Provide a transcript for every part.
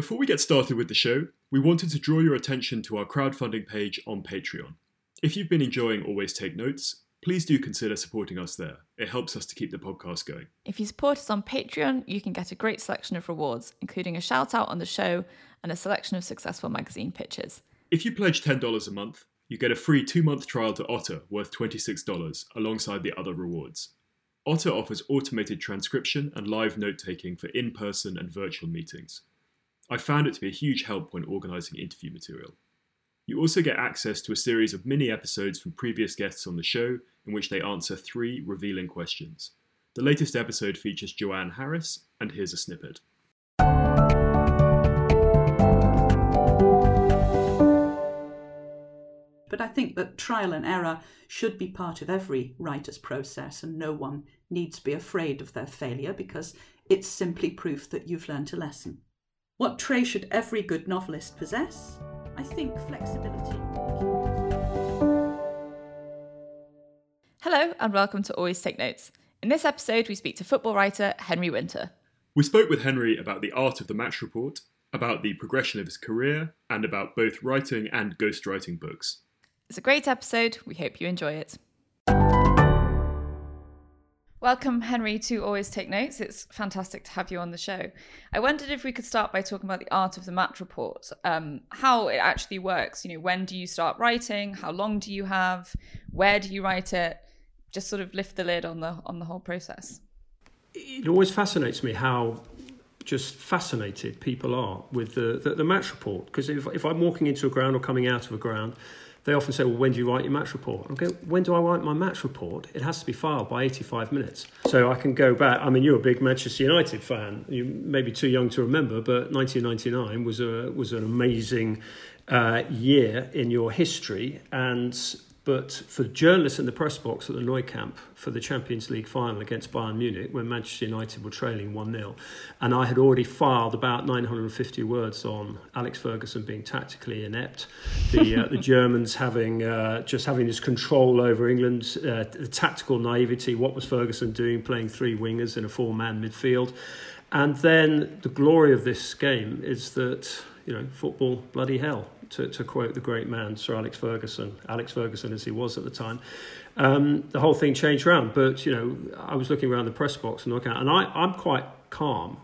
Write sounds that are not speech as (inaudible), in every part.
Before we get started with the show, we wanted to draw your attention to our crowdfunding page on Patreon. If you've been enjoying Always Take Notes, please do consider supporting us there. It helps us to keep the podcast going. If you support us on Patreon, you can get a great selection of rewards, including a shout out on the show and a selection of successful magazine pitches. If you pledge $10 a month, you get a free two month trial to Otter worth $26 alongside the other rewards. Otter offers automated transcription and live note taking for in person and virtual meetings. I found it to be a huge help when organising interview material. You also get access to a series of mini episodes from previous guests on the show in which they answer three revealing questions. The latest episode features Joanne Harris, and here's a snippet. But I think that trial and error should be part of every writer's process, and no one needs to be afraid of their failure because it's simply proof that you've learnt a lesson. What trait should every good novelist possess? I think flexibility. Hello, and welcome to Always Take Notes. In this episode, we speak to football writer Henry Winter. We spoke with Henry about the art of the match report, about the progression of his career, and about both writing and ghostwriting books. It's a great episode. We hope you enjoy it. Welcome, Henry, to Always Take Notes. It's fantastic to have you on the show. I wondered if we could start by talking about the art of the match report, um, how it actually works. You know, when do you start writing? How long do you have? Where do you write it? Just sort of lift the lid on the on the whole process. It always fascinates me how just fascinated people are with the, the, the match report. Because if, if I'm walking into a ground or coming out of a ground, they often say, well, when do you write your match report? I go, when do I write my match report? It has to be filed by 85 minutes. So I can go back. I mean, you're a big Manchester United fan. You may be too young to remember, but 1999 was, a, was an amazing uh, year in your history. And but for journalists in the press box at the Nou Camp for the Champions League final against Bayern Munich, when Manchester United were trailing 1 0, and I had already filed about 950 words on Alex Ferguson being tactically inept, the, uh, the (laughs) Germans having uh, just having this control over England, uh, the tactical naivety, what was Ferguson doing, playing three wingers in a four man midfield. And then the glory of this game is that, you know, football, bloody hell to, to quote the great man, Sir Alex Ferguson, Alex Ferguson as he was at the time, um, the whole thing changed around. But, you know, I was looking around the press box and looking at, and I, I'm quite calm,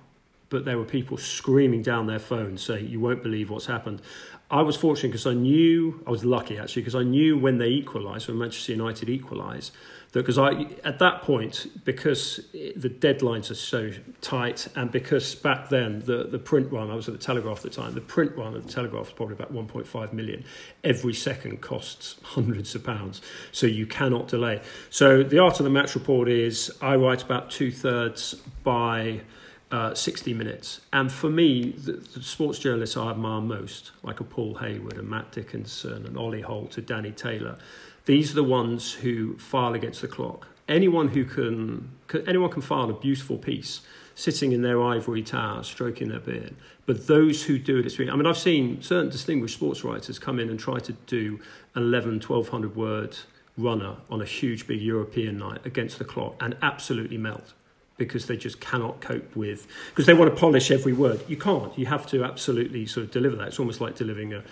but there were people screaming down their phones saying, you won't believe what's happened. I was fortunate because I knew, I was lucky actually, because I knew when they equalised, when Manchester United equalised, because I at that point because the deadlines are so tight and because back then the the print run I was at the Telegraph at the time the print run of the Telegraph was probably about 1.5 million. Every second costs hundreds of pounds. So you cannot delay. So the art of the match report is I write about two thirds by uh, 60 minutes. And for me, the, the, sports journalists I admire most, like a Paul Hayward and Matt Dickinson and Ollie Holt and Danny Taylor, these are the ones who file against the clock. Anyone who can, can anyone can file a beautiful piece sitting in their ivory tower, stroking their beard. But those who do it, it's really, I mean, I've seen certain distinguished sports writers come in and try to do an 11, 1200 word runner on a huge big European night against the clock and absolutely melt because they just cannot cope with because they want to polish every word. You can't. You have to absolutely sort of deliver that. It's almost like delivering a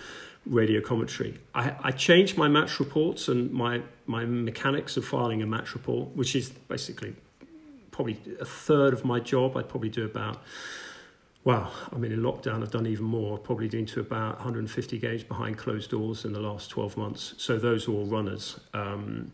radio commentary. I, I changed my match reports and my my mechanics of filing a match report, which is basically probably a third of my job. I'd probably do about well, I mean, in lockdown, I've done even more, probably doing to about 150 games behind closed doors in the last 12 months. So those are all runners. Um,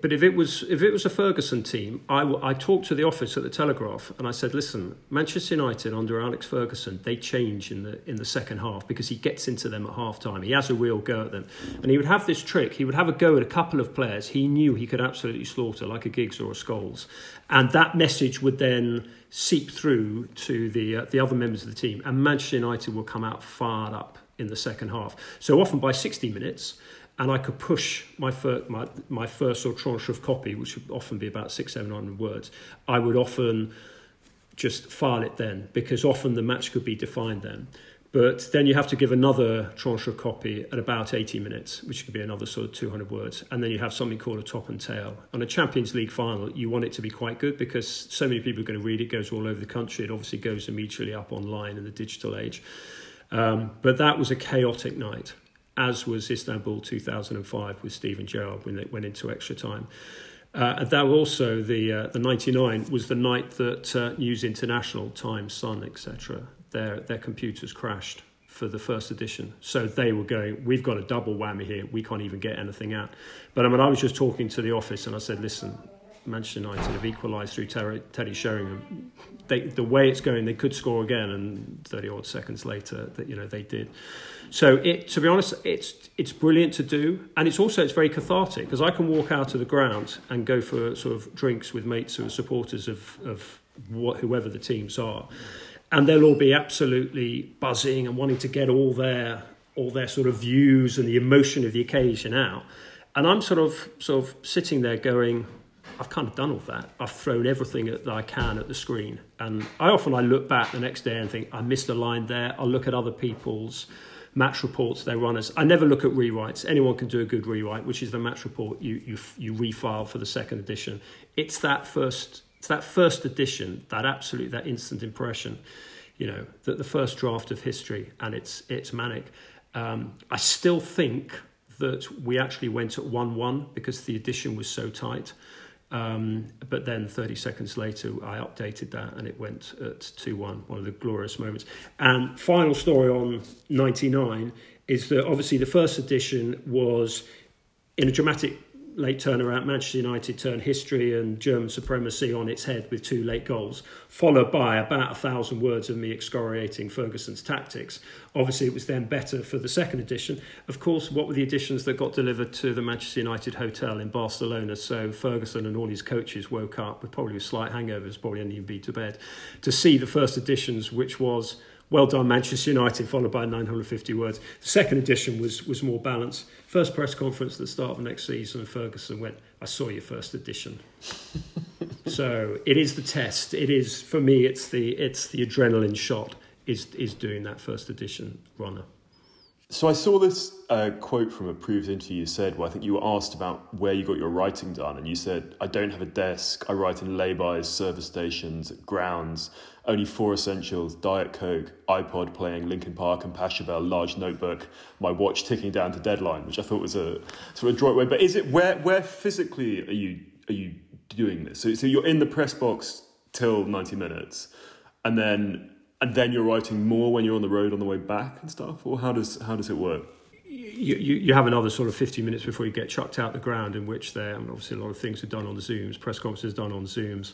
but if it was if it was a Ferguson team, I, I talked to the office at the Telegraph and I said, listen, Manchester United under Alex Ferguson, they change in the in the second half because he gets into them at half time. He has a real go at them, and he would have this trick. He would have a go at a couple of players he knew he could absolutely slaughter, like a Giggs or a Scholes, and that message would then seep through to the uh, the other members of the team, and Manchester United will come out fired up in the second half. So often by 60 minutes and I could push my, fir- my, my first or tranche of copy, which would often be about six, seven hundred words. I would often just file it then because often the match could be defined then. But then you have to give another tranche of copy at about 80 minutes, which could be another sort of 200 words. And then you have something called a top and tail. On a Champions League final, you want it to be quite good because so many people are going to read it, goes all over the country. It obviously goes immediately up online in the digital age. Um, but that was a chaotic night, as was Istanbul 2005 with Steven Gerrard when they went into extra time. Uh, and that also the uh, the 99 was the night that uh, News International, Times, Sun, etc their their computers crashed for the first edition. So they were going, we've got a double whammy here. We can't even get anything out. But I mean, I was just talking to the office and I said, listen, Manchester United have equalised through Terry, Teddy Sheringham. They, the way it's going, they could score again, and thirty odd seconds later, that you know they did. So it, to be honest, it's it's brilliant to do, and it's also it's very cathartic because I can walk out of the ground and go for sort of drinks with mates are supporters of of what, whoever the teams are and they'll all be absolutely buzzing and wanting to get all their all their sort of views and the emotion of the occasion out. And I'm sort of sort of sitting there going, I've kind of done all that. I've thrown everything that I can at the screen. And I often I look back the next day and think I missed a line there. I'll look at other people's match reports their runners. I never look at rewrites. Anyone can do a good rewrite, which is the match report you you you refile for the second edition. It's that first it's that first edition, that absolute, that instant impression, you know, that the first draft of history, and it's it's manic. Um, I still think that we actually went at one one because the edition was so tight. Um, but then 30 seconds later, I updated that and it went at 2 1, one of the glorious moments. And final story on 99 is that obviously the first edition was in a dramatic late turnaround, Manchester United turned history and German supremacy on its head with two late goals, followed by about a thousand words of me excoriating Ferguson's tactics. Obviously, it was then better for the second edition. Of course, what were the editions that got delivered to the Manchester United hotel in Barcelona? So Ferguson and all his coaches woke up with probably with slight hangovers, probably hadn't even been to bed, to see the first editions, which was well done, Manchester United, followed by 950 words. The second edition was, was more balanced. First press conference at the start of the next season, and Ferguson went, I saw your first edition. (laughs) so it is the test. It is, for me, it's the, it's the adrenaline shot is, is doing that first edition runner. So I saw this uh, quote from a previous interview you said, where I think you were asked about where you got your writing done, and you said, "I don't have a desk. I write in lay-bys, service stations, grounds. Only four essentials: Diet Coke, iPod playing Linkin Park and Pachelbel, large notebook, my watch ticking down to deadline." Which I thought was a sort of adroit way. But is it where where physically are you are you doing this? So so you're in the press box till ninety minutes, and then and then you're writing more when you're on the road on the way back and stuff, or how does how does it work? You, you, you have another sort of 50 minutes before you get chucked out the ground in which there, I mean, obviously a lot of things are done on the Zooms, press conferences done on Zooms,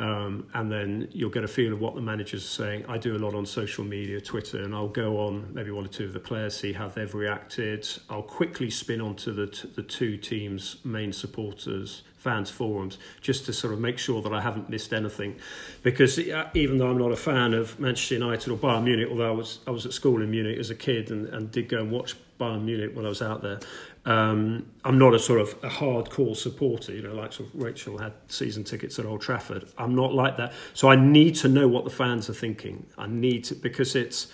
um, and then you'll get a feel of what the managers are saying. I do a lot on social media, Twitter, and I'll go on maybe one or two of the players, see how they've reacted. I'll quickly spin onto the, t- the two teams' main supporters fans forums just to sort of make sure that I haven't missed anything because even though I'm not a fan of Manchester United or Bayern Munich although I was I was at school in Munich as a kid and, and did go and watch Bayern Munich when I was out there um, I'm not a sort of a hardcore supporter you know like sort of Rachel had season tickets at Old Trafford I'm not like that so I need to know what the fans are thinking I need to because it's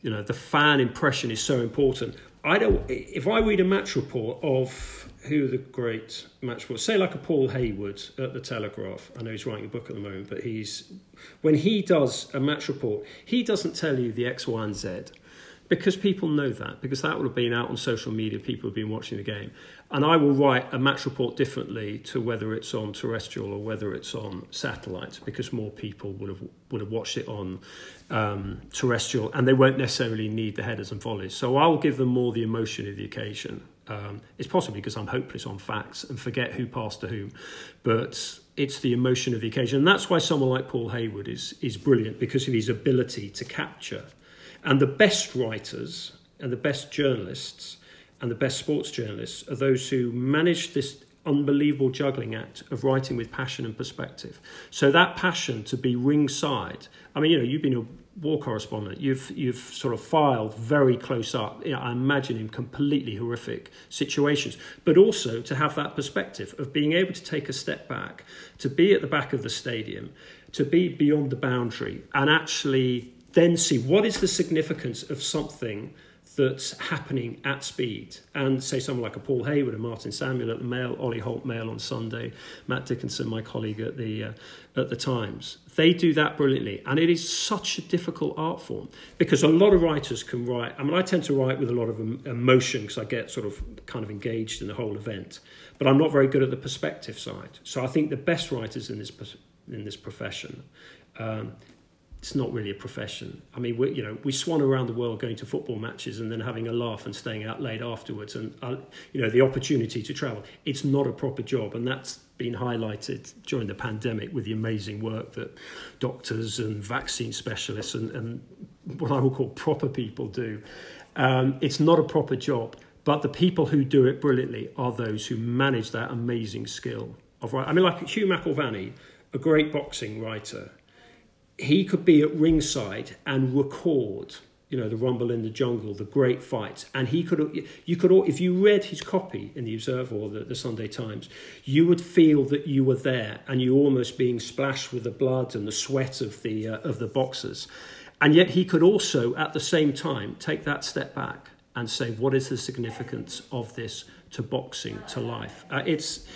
you know the fan impression is so important I don't if I read a match report of who the great match was. Say like a Paul Hayward at the Telegraph. I know he's writing a book at the moment, but he's when he does a match report, he doesn't tell you the X, Y, and Z because people know that because that would have been out on social media. People have been watching the game, and I will write a match report differently to whether it's on terrestrial or whether it's on satellite because more people would have would have watched it on um, terrestrial, and they won't necessarily need the headers and volleys. So I'll give them more the emotion of the occasion um, it's possibly because I'm hopeless on facts and forget who passed to whom, but it's the emotion of the occasion. And that's why someone like Paul Hayward is, is brilliant because of his ability to capture. And the best writers and the best journalists and the best sports journalists are those who manage this unbelievable juggling act of writing with passion and perspective. So that passion to be ringside. I mean, you know, you've been a war correspondent. You've you've sort of filed very close up. You know, I imagine in completely horrific situations, but also to have that perspective of being able to take a step back, to be at the back of the stadium, to be beyond the boundary, and actually then see what is the significance of something that's happening at speed. And say someone like a Paul Hayward and Martin Samuel at the Mail, Ollie Holt Mail on Sunday, Matt Dickinson, my colleague at the uh, at the Times. They do that brilliantly, and it is such a difficult art form because a lot of writers can write. I mean, I tend to write with a lot of emotion because I get sort of kind of engaged in the whole event, but I'm not very good at the perspective side. So I think the best writers in this in this profession um, it's not really a profession. I mean, we you know we swan around the world going to football matches and then having a laugh and staying out late afterwards, and uh, you know the opportunity to travel. It's not a proper job, and that's been highlighted during the pandemic with the amazing work that doctors and vaccine specialists and, and what I would call proper people do. Um, it's not a proper job, but the people who do it brilliantly are those who manage that amazing skill of right. I mean, like Hugh McIlvanney, a great boxing writer he could be at ringside and record you know the rumble in the jungle the great fights. And he could you could if you read his copy in the observer or the, the sunday times you would feel that you were there and you almost being splashed with the blood and the sweat of the uh, of the boxers. And yet he could also at the same time take that step back and say what is the significance of this to boxing to life? Uh, it's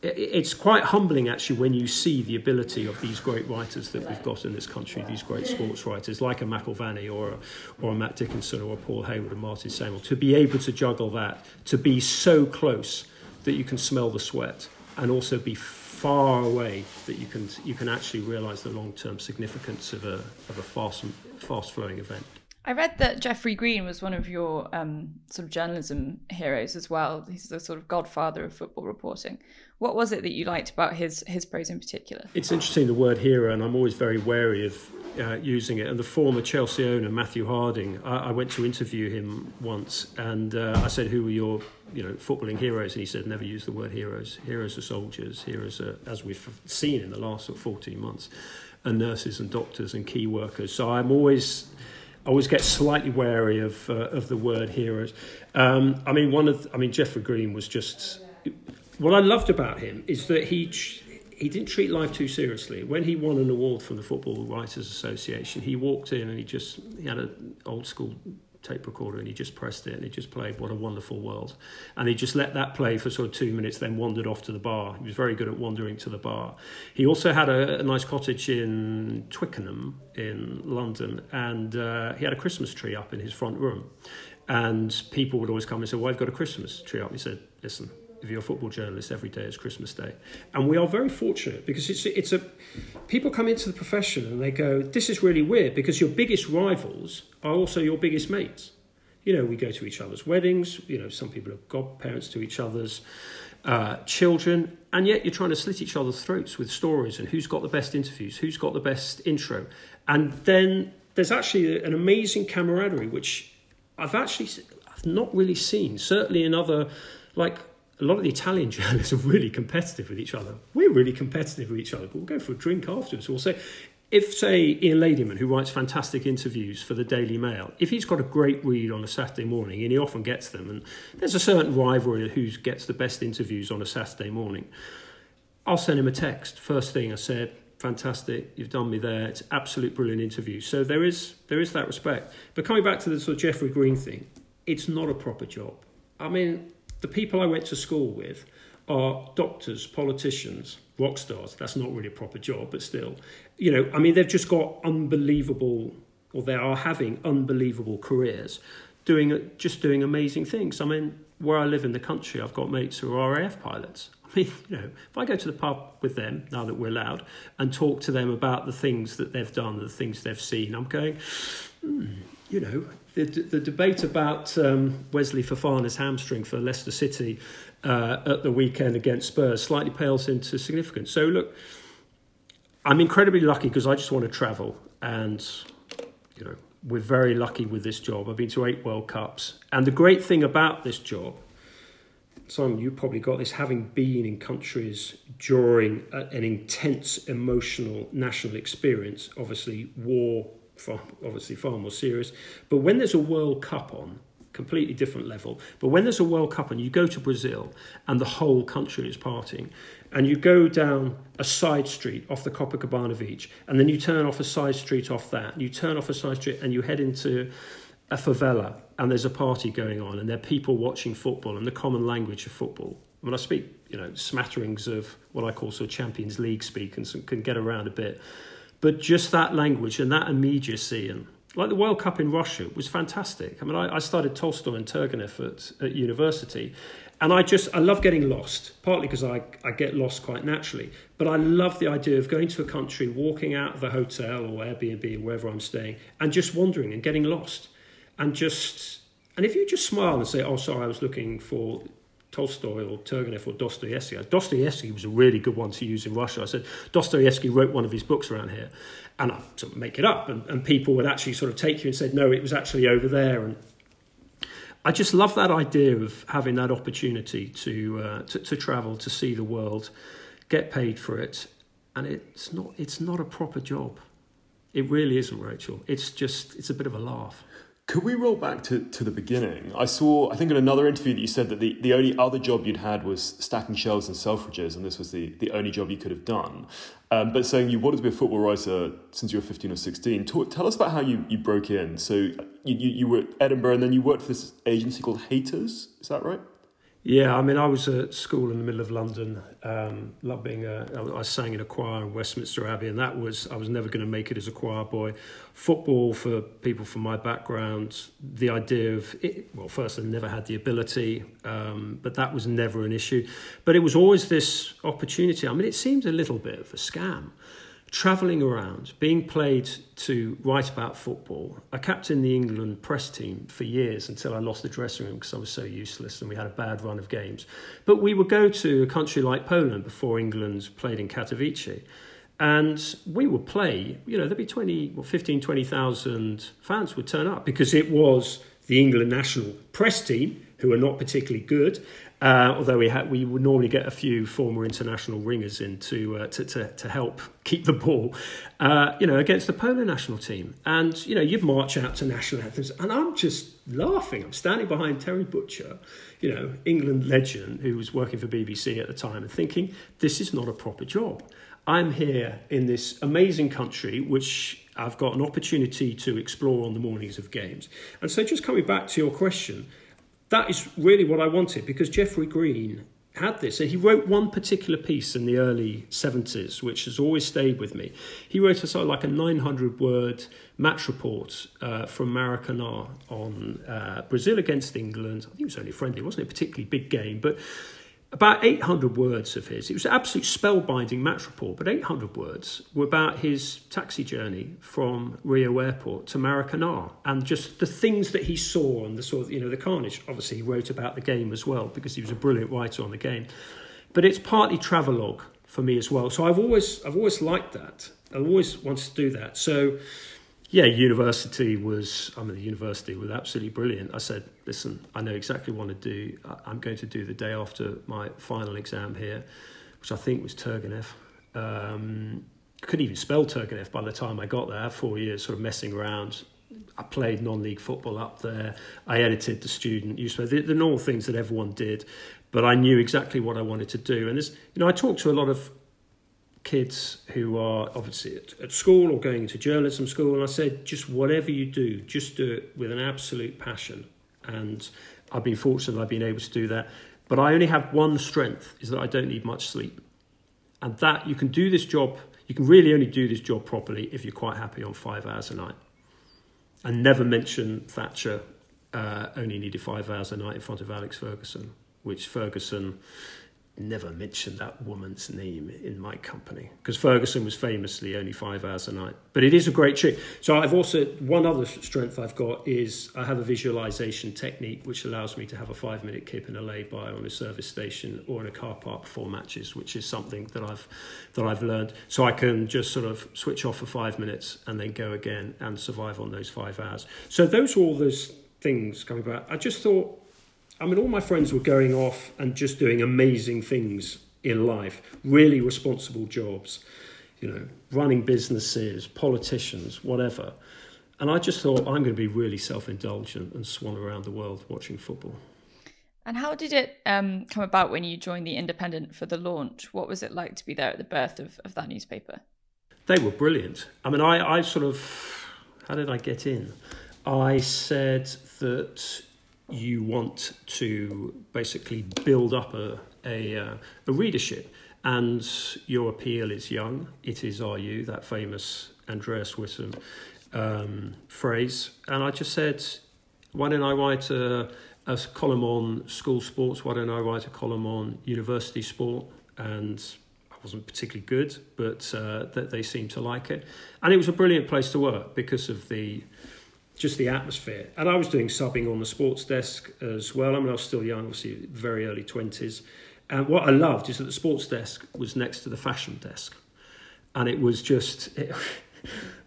it's quite humbling actually when you see the ability of these great writers that we've got in this country, these great sports writers like a McIlvanney or a, or a Matt Dickinson or a Paul Hayward and Martin Samuel, to be able to juggle that, to be so close that you can smell the sweat and also be far away that you can you can actually realise the long term significance of a of a fast fast flowing event. I read that Geoffrey Green was one of your um, sort of journalism heroes as well. He's the sort of godfather of football reporting. What was it that you liked about his his prose in particular? It's interesting the word hero, and I'm always very wary of uh, using it. And the former Chelsea owner Matthew Harding, I, I went to interview him once, and uh, I said, "Who were your you know footballing heroes?" And he said, "Never use the word heroes. Heroes are soldiers. Heroes are, as we've seen in the last sort of 14 months, and nurses and doctors and key workers." So I'm always I always get slightly wary of uh, of the word heroes. Um, I mean, one of I mean Geoffrey Green was just what I loved about him is that he he didn't treat life too seriously. When he won an award from the Football Writers Association, he walked in and he just he had an old school tape recorder and he just pressed it and he just played What a Wonderful World. And he just let that play for sort of two minutes, then wandered off to the bar. He was very good at wandering to the bar. He also had a, a nice cottage in Twickenham in London and uh, he had a Christmas tree up in his front room. And people would always come and say, Well, I've got a Christmas tree up. He said, Listen, if you're a football journalist, every day is Christmas Day. And we are very fortunate because it's, it's a, people come into the profession and they go, this is really weird because your biggest rivals are also your biggest mates. You know, we go to each other's weddings, you know, some people are godparents to each other's uh, children, and yet you're trying to slit each other's throats with stories and who's got the best interviews, who's got the best intro. And then there's actually an amazing camaraderie, which I've actually I've not really seen, certainly in other, like a lot of the Italian (laughs) journalists are really competitive with each other. We're really competitive with each other, but we'll go for a drink afterwards. We'll say, if, say, Ian Ladyman, who writes fantastic interviews for the Daily Mail, if he's got a great read on a Saturday morning, and he often gets them, and there's a certain rivalry who gets the best interviews on a Saturday morning, I'll send him a text. First thing I said, fantastic, you've done me there. It's absolute brilliant interview. So there is there is that respect. But coming back to the sort of Geoffrey Green thing, it's not a proper job. I mean, the people I went to school with are doctors, politicians, rock stars. That's not really a proper job, but still, you know, I mean, they've just got unbelievable, or they are having unbelievable careers, doing just doing amazing things. I mean, where I live in the country, I've got mates who are RAF pilots. (laughs) I mean, you know, if I go to the pub with them now that we're allowed and talk to them about the things that they've done, the things they've seen, I'm going, hmm, you know, the, the debate about um, Wesley Fofana's hamstring for Leicester City uh, at the weekend against Spurs slightly pales into significance. So, look, I'm incredibly lucky because I just want to travel, and you know, we're very lucky with this job. I've been to eight World Cups, and the great thing about this job, Simon, you probably got this, having been in countries during an intense emotional national experience, obviously war far, obviously far more serious. But when there's a World Cup on, completely different level. But when there's a World Cup and you go to Brazil and the whole country is partying, and you go down a side street off the Copacabana Beach, and then you turn off a side street off that, you turn off a side street and you head into a favela, and there's a party going on, and there are people watching football and the common language of football. When I speak, you know, smatterings of what I call sort of Champions League speak and some, can get around a bit, but just that language and that immediacy and like the World Cup in Russia was fantastic. I mean, I, I studied Tolstoy and Turgenev at, at university, and I just I love getting lost. Partly because I I get lost quite naturally, but I love the idea of going to a country, walking out of a hotel or Airbnb or wherever I'm staying, and just wandering and getting lost, and just and if you just smile and say, "Oh, sorry, I was looking for Tolstoy or Turgenev or Dostoevsky. Dostoevsky was a really good one to use in Russia. I said Dostoevsky wrote one of his books around here, and I sort of make it up, and, and people would actually sort of take you and said, no, it was actually over there, and I just love that idea of having that opportunity to, uh, to to travel, to see the world, get paid for it, and it's not it's not a proper job. It really isn't, Rachel. It's just it's a bit of a laugh. Could we roll back to, to the beginning? I saw, I think in another interview that you said that the, the only other job you'd had was stacking shelves in Selfridges, and this was the, the only job you could have done. Um, but saying you wanted to be a football writer since you were 15 or 16, talk, tell us about how you, you broke in. So you, you, you were at Edinburgh, and then you worked for this agency called Hayters, is that right? Yeah, I mean, I was at school in the middle of London, um, loving. I sang in a choir in Westminster Abbey, and that was I was never going to make it as a choir boy. Football for people from my background, the idea of it, well, first I never had the ability, um, but that was never an issue. But it was always this opportunity. I mean, it seemed a little bit of a scam travelling around, being played to write about football. I captained the England press team for years until I lost the dressing room because I was so useless and we had a bad run of games. But we would go to a country like Poland before England played in Katowice. And we would play, you know, there'd be 20, well, 15, 20,000 fans would turn up because it was the England national press team who are not particularly good. Uh, although we we would normally get a few former international ringers in to uh, to, to, to help (laughs) keep the ball, uh, you know, against the Poland national team, and you know you'd march out to national anthems, and I'm just laughing. I'm standing behind Terry Butcher, you know, England legend who was working for BBC at the time, and thinking this is not a proper job. I'm here in this amazing country, which I've got an opportunity to explore on the mornings of games, and so just coming back to your question that is really what I wanted because Geoffrey Green had this. And he wrote one particular piece in the early 70s, which has always stayed with me. He wrote a sort of like a 900 word match report uh, from Maracanã on uh, Brazil against England. I think it was only friendly, it wasn't a particularly big game, but about 800 words of his. It was an absolute spellbinding match report, but 800 words were about his taxi journey from Rio Airport to Maracanã and just the things that he saw and the sort of, you know, the carnage. Obviously, he wrote about the game as well because he was a brilliant writer on the game. But it's partly travelogue for me as well. So I've always, I've always liked that. I've always wanted to do that. So yeah, university was, I mean, the university was absolutely brilliant. I said, listen, I know exactly what to do. I'm going to do the day after my final exam here, which I think was Turgenev. Um, couldn't even spell Turgenev by the time I got there. Four years sort of messing around. I played non-league football up there. I edited the student newspaper, the, the normal things that everyone did. But I knew exactly what I wanted to do. And there's, you know, I talked to a lot of kids who are obviously at, school or going to journalism school, and I said, just whatever you do, just do it with an absolute passion. And I've been fortunate I've been able to do that. But I only have one strength is that I don't need much sleep. And that you can do this job, you can really only do this job properly if you're quite happy on five hours a night. And never mention Thatcher uh, only needed five hours a night in front of Alex Ferguson, which Ferguson never mentioned that woman's name in my company because Ferguson was famously only five hours a night. But it is a great trick. So I've also one other strength I've got is I have a visualization technique which allows me to have a five minute kip in a lay-by on a service station or in a car park before matches, which is something that I've that I've learned. So I can just sort of switch off for five minutes and then go again and survive on those five hours. So those are all those things coming back. I just thought I mean, all my friends were going off and just doing amazing things in life, really responsible jobs, you know, running businesses, politicians, whatever. And I just thought, I'm going to be really self indulgent and swan around the world watching football. And how did it um, come about when you joined The Independent for the launch? What was it like to be there at the birth of, of that newspaper? They were brilliant. I mean, I, I sort of, how did I get in? I said that you want to basically build up a, a, uh, a readership, and your appeal is young. It is are you, that famous Andreas Whittam um, phrase. And I just said, why don't I write a a column on school sports. Why don't I write a column on university sport? And I wasn't particularly good, but uh, that they seemed to like it. And it was a brilliant place to work because of the just the atmosphere. And I was doing subbing on the sports desk as well. I mean, I was still young, obviously, very early 20s. And what I loved is that the sports desk was next to the fashion desk. And it was just. (laughs) It,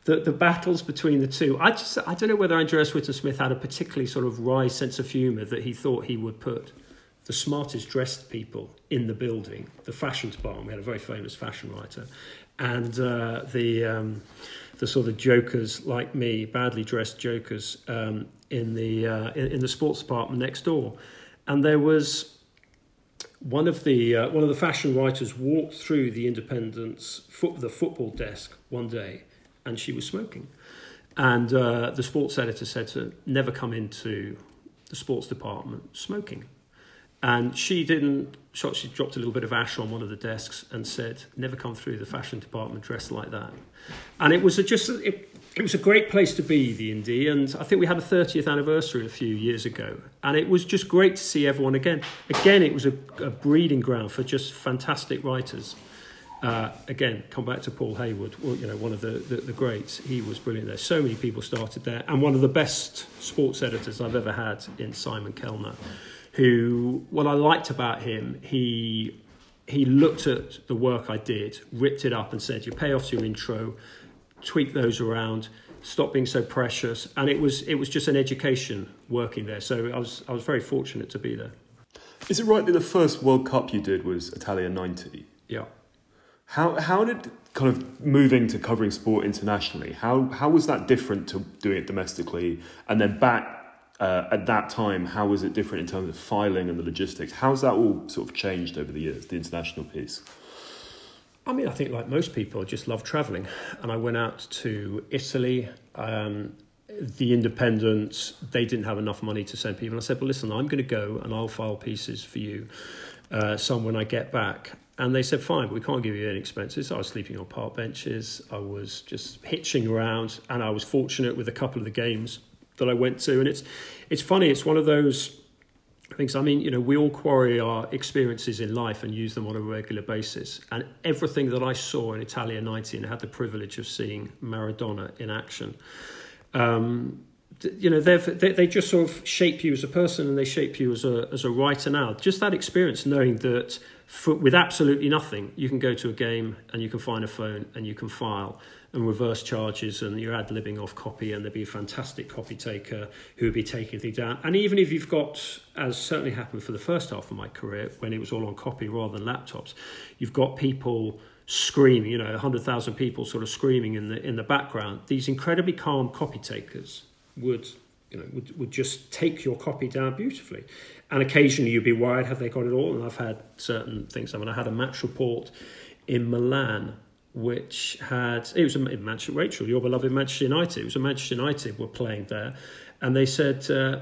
the, the battles between the two. I just I don't know whether Andreas Whittam Smith had a particularly sort of wry sense of humour that he thought he would put the smartest dressed people in the building, the fashion department. We had a very famous fashion writer, and uh, the um, the sort of jokers like me, badly dressed jokers, um, in the uh, in, in, the sports department next door, and there was. One of the uh, one of the fashion writers walked through the Independent's foot, the football desk one day, and she was smoking. And uh, the sports editor said to never come into the sports department smoking. And she didn't, she dropped a little bit of ash on one of the desks and said, never come through the fashion department dressed like that. And it was a, just, it, it was a great place to be, the Indy. And I think we had a 30th anniversary a few years ago. And it was just great to see everyone again. Again, it was a, a breeding ground for just fantastic writers. Uh, again, come back to Paul Hayward, you know, one of the, the, the, greats. He was brilliant there. So many people started there, and one of the best sports editors I've ever had in Simon Kelner, who what I liked about him, he he looked at the work I did, ripped it up, and said, "You pay off your intro, tweak those around." Stop being so precious, and it was it was just an education working there. So I was I was very fortunate to be there. Is it right that the first World Cup you did was Italia '90? Yeah. How how did kind of moving to covering sport internationally? How how was that different to doing it domestically? And then back uh, at that time, how was it different in terms of filing and the logistics? How's that all sort of changed over the years? The international piece. I mean, I think like most people, I just love travelling, and I went out to Italy. Um, the independents they didn't have enough money to send people. I said, "Well, listen, I'm going to go and I'll file pieces for you, uh, some when I get back." And they said, fine, but we can't give you any expenses. I was sleeping on park benches. I was just hitching around. And I was fortunate with a couple of the games that I went to. And it's, it's funny, it's one of those things. I mean, you know, we all quarry our experiences in life and use them on a regular basis. And everything that I saw in Italia 90 and had the privilege of seeing Maradona in action, um, you know they they just sort of shape you as a person and they shape you as a as a writer now just that experience knowing that for, with absolutely nothing you can go to a game and you can find a phone and you can file and reverse charges and you're ad libbing off copy and there'd be a fantastic copy taker who would be taking things down. And even if you've got as certainly happened for the first half of my career when it was all on copy rather than laptops you've got people screaming you know 100,000 people sort of screaming in the in the background. These incredibly calm copy takers would you know would, would just take your copy down beautifully. And occasionally you'd be worried have they got it all? And i've had certain things. I mean i had a match report in milan which had it was a Manchester Rachel, your beloved Manchester United. It was a Manchester United were playing there, and they said, uh,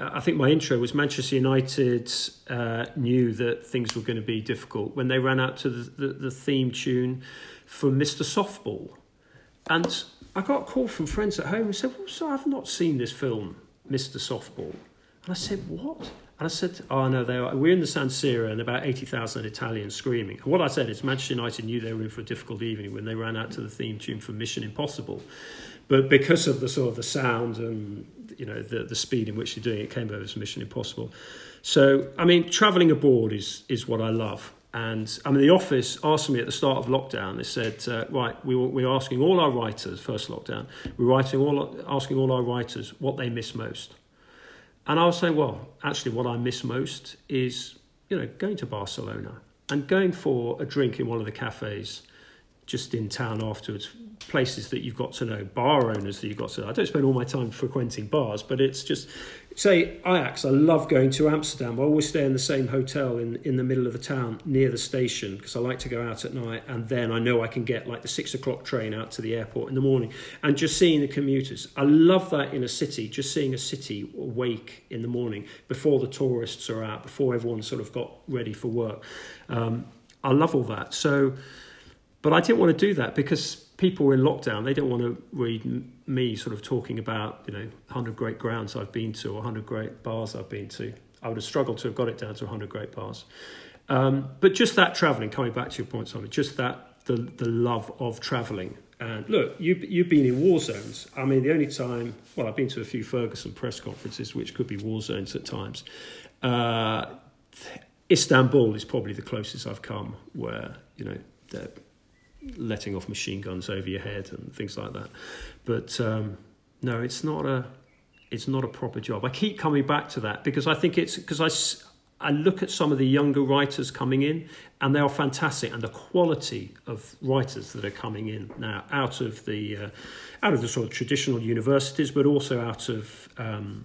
I think my intro was Manchester United uh, knew that things were going to be difficult when they ran out to the, the, the theme tune for Mr. Softball, and I got a call from friends at home and said, well, so I've not seen this film, Mr. Softball. And I said, what? And I said, oh, no, they are. we're in the San Siro and about 80,000 Italians screaming. And what I said is Manchester United knew they were in for a difficult evening when they ran out to the theme tune for Mission Impossible. But because of the sort of the sound and, you know, the, the speed in which they're doing it, came over as Mission Impossible. So, I mean, travelling abroad is, is what I love. And I mean, the office asked me at the start of lockdown. They said, uh, "Right, we were, we were asking all our writers first lockdown. We're writing all asking all our writers what they miss most." And I was saying, "Well, actually, what I miss most is you know going to Barcelona and going for a drink in one of the cafes just in town afterwards, places that you've got to know, bar owners that you've got to know. I don't spend all my time frequenting bars, but it's just, say, Ajax, I love going to Amsterdam. I always stay in the same hotel in, in the middle of the town near the station because I like to go out at night and then I know I can get like the six o'clock train out to the airport in the morning and just seeing the commuters. I love that in a city, just seeing a city awake in the morning before the tourists are out, before everyone's sort of got ready for work. Um, I love all that. So, but I didn't want to do that because people in lockdown. They don't want to read me sort of talking about, you know, 100 great grounds I've been to or 100 great bars I've been to. I would have struggled to have got it down to 100 great bars. Um, but just that travelling, coming back to your point, Simon, just that, the, the love of travelling. And look, you, you've been in war zones. I mean, the only time, well, I've been to a few Ferguson press conferences, which could be war zones at times. Uh, Istanbul is probably the closest I've come where, you know, letting off machine guns over your head and things like that. But um, no, it's not a it's not a proper job. I keep coming back to that because I think it's because I, I look at some of the younger writers coming in and they are fantastic and the quality of writers that are coming in now out of the uh, out of the sort of traditional universities but also out of um,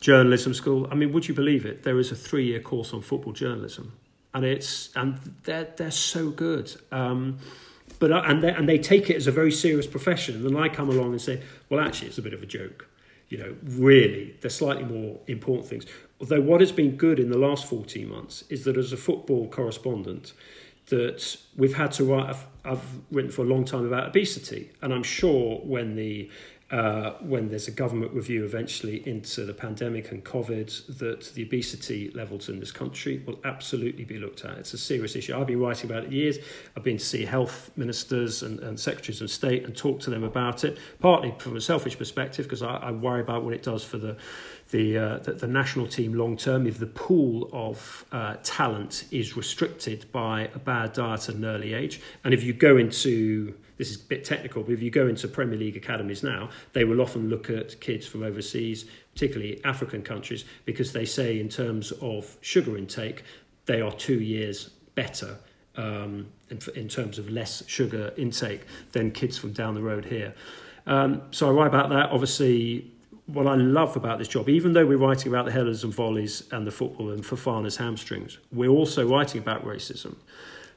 journalism school. I mean, would you believe it? There is a three year course on football journalism, and it's and they're they're so good. Um, but uh, and they, and they take it as a very serious profession. And then I come along and say, well, actually, it's a bit of a joke. You know, really, there's slightly more important things. Although what has been good in the last 14 months is that as a football correspondent, that we've had to write. I've, I've written for a long time about obesity, and I'm sure when the uh, when there's a government review eventually into the pandemic and COVID, that the obesity levels in this country will absolutely be looked at. It's a serious issue. I've been writing about it years. I've been to see health ministers and, and secretaries of state and talk to them about it, partly from a selfish perspective, because I, I worry about what it does for the the, uh, the, the, national team long term if the pool of uh, talent is restricted by a bad diet at an early age. And if you go into this is a bit technical, but if you go into Premier League academies now, they will often look at kids from overseas, particularly African countries, because they say in terms of sugar intake, they are two years better um, in, in, terms of less sugar intake than kids from down the road here. Um, so I write about that. Obviously, what I love about this job, even though we're writing about the headers and volleys and the football and Fofana's hamstrings, we're also writing about racism.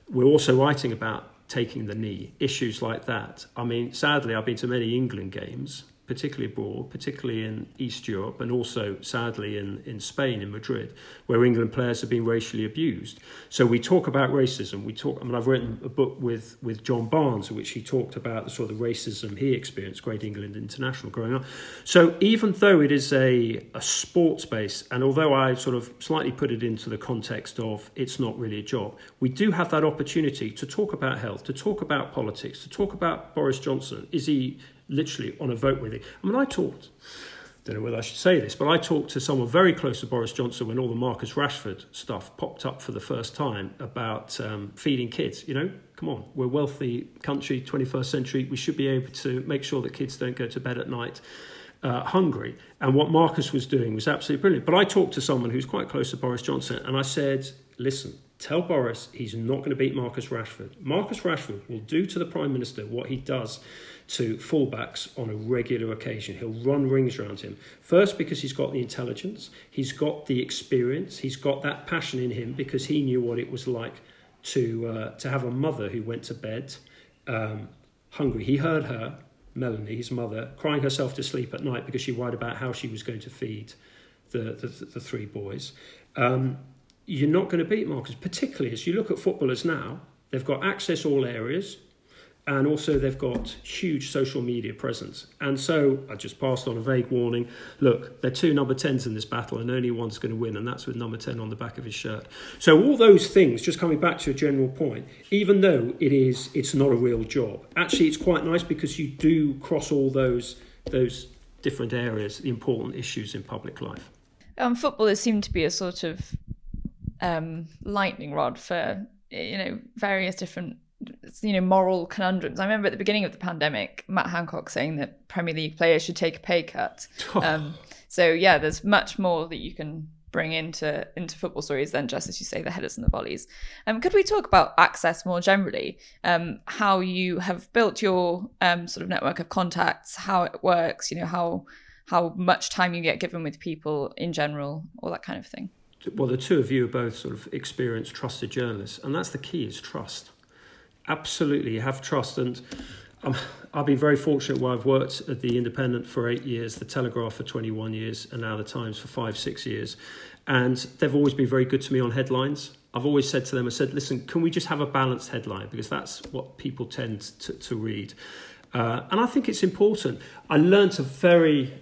We're also writing about taking the knee, issues like that. I mean, sadly, I've been to many England games particularly abroad, particularly in East Europe, and also sadly in, in Spain, in Madrid, where England players have been racially abused. So we talk about racism. We talk. I mean, I've written a book with with John Barnes, in which he talked about the sort of racism he experienced, Great England International, growing up. So even though it is a a sports base, and although I sort of slightly put it into the context of it's not really a job, we do have that opportunity to talk about health, to talk about politics, to talk about Boris Johnson. Is he literally on a vote with it. I mean, I talked, don't know whether I should say this, but I talked to someone very close to Boris Johnson when all the Marcus Rashford stuff popped up for the first time about um, feeding kids. You know, come on, we're a wealthy country, 21st century. We should be able to make sure that kids don't go to bed at night. Uh, hungry. And what Marcus was doing was absolutely brilliant. But I talked to someone who's quite close to Boris Johnson and I said, listen, tell Boris he's not going to beat Marcus Rashford. Marcus Rashford will do to the Prime Minister what he does to fullbacks on a regular occasion. He'll run rings around him. First, because he's got the intelligence, he's got the experience, he's got that passion in him because he knew what it was like to uh, to have a mother who went to bed um, hungry. He heard her, Melanie, his mother, crying herself to sleep at night because she worried about how she was going to feed the the, the three boys. Um, you're not going to beat Marcus, particularly as you look at footballers now. They've got access all areas and also they've got huge social media presence. And so I just passed on a vague warning. Look, there are two number 10s in this battle, and only one's going to win, and that's with number 10 on the back of his shirt. So all those things, just coming back to a general point, even though it is it's not a real job, actually it's quite nice because you do cross all those those different areas, the important issues in public life. Um, footballers seem to be a sort of um, lightning rod for you know various different you know moral conundrums. I remember at the beginning of the pandemic, Matt Hancock saying that Premier League players should take a pay cut. (laughs) Um, so yeah, there's much more that you can bring into into football stories than just as you say the headers and the volleys. Um, could we talk about access more generally? Um, how you have built your um, sort of network of contacts, how it works, you know how how much time you get given with people in general, all that kind of thing. Well, the two of you are both sort of experienced, trusted journalists, and that's the key: is trust. Absolutely, you have trust and um, I've been very fortunate where I've worked at the Independent for eight years, the Telegraph for 21 years, and now the Times for five, six years. And they've always been very good to me on headlines. I've always said to them, I said, listen, can we just have a balanced headline? Because that's what people tend to, to read. Uh, and I think it's important. I learnt a very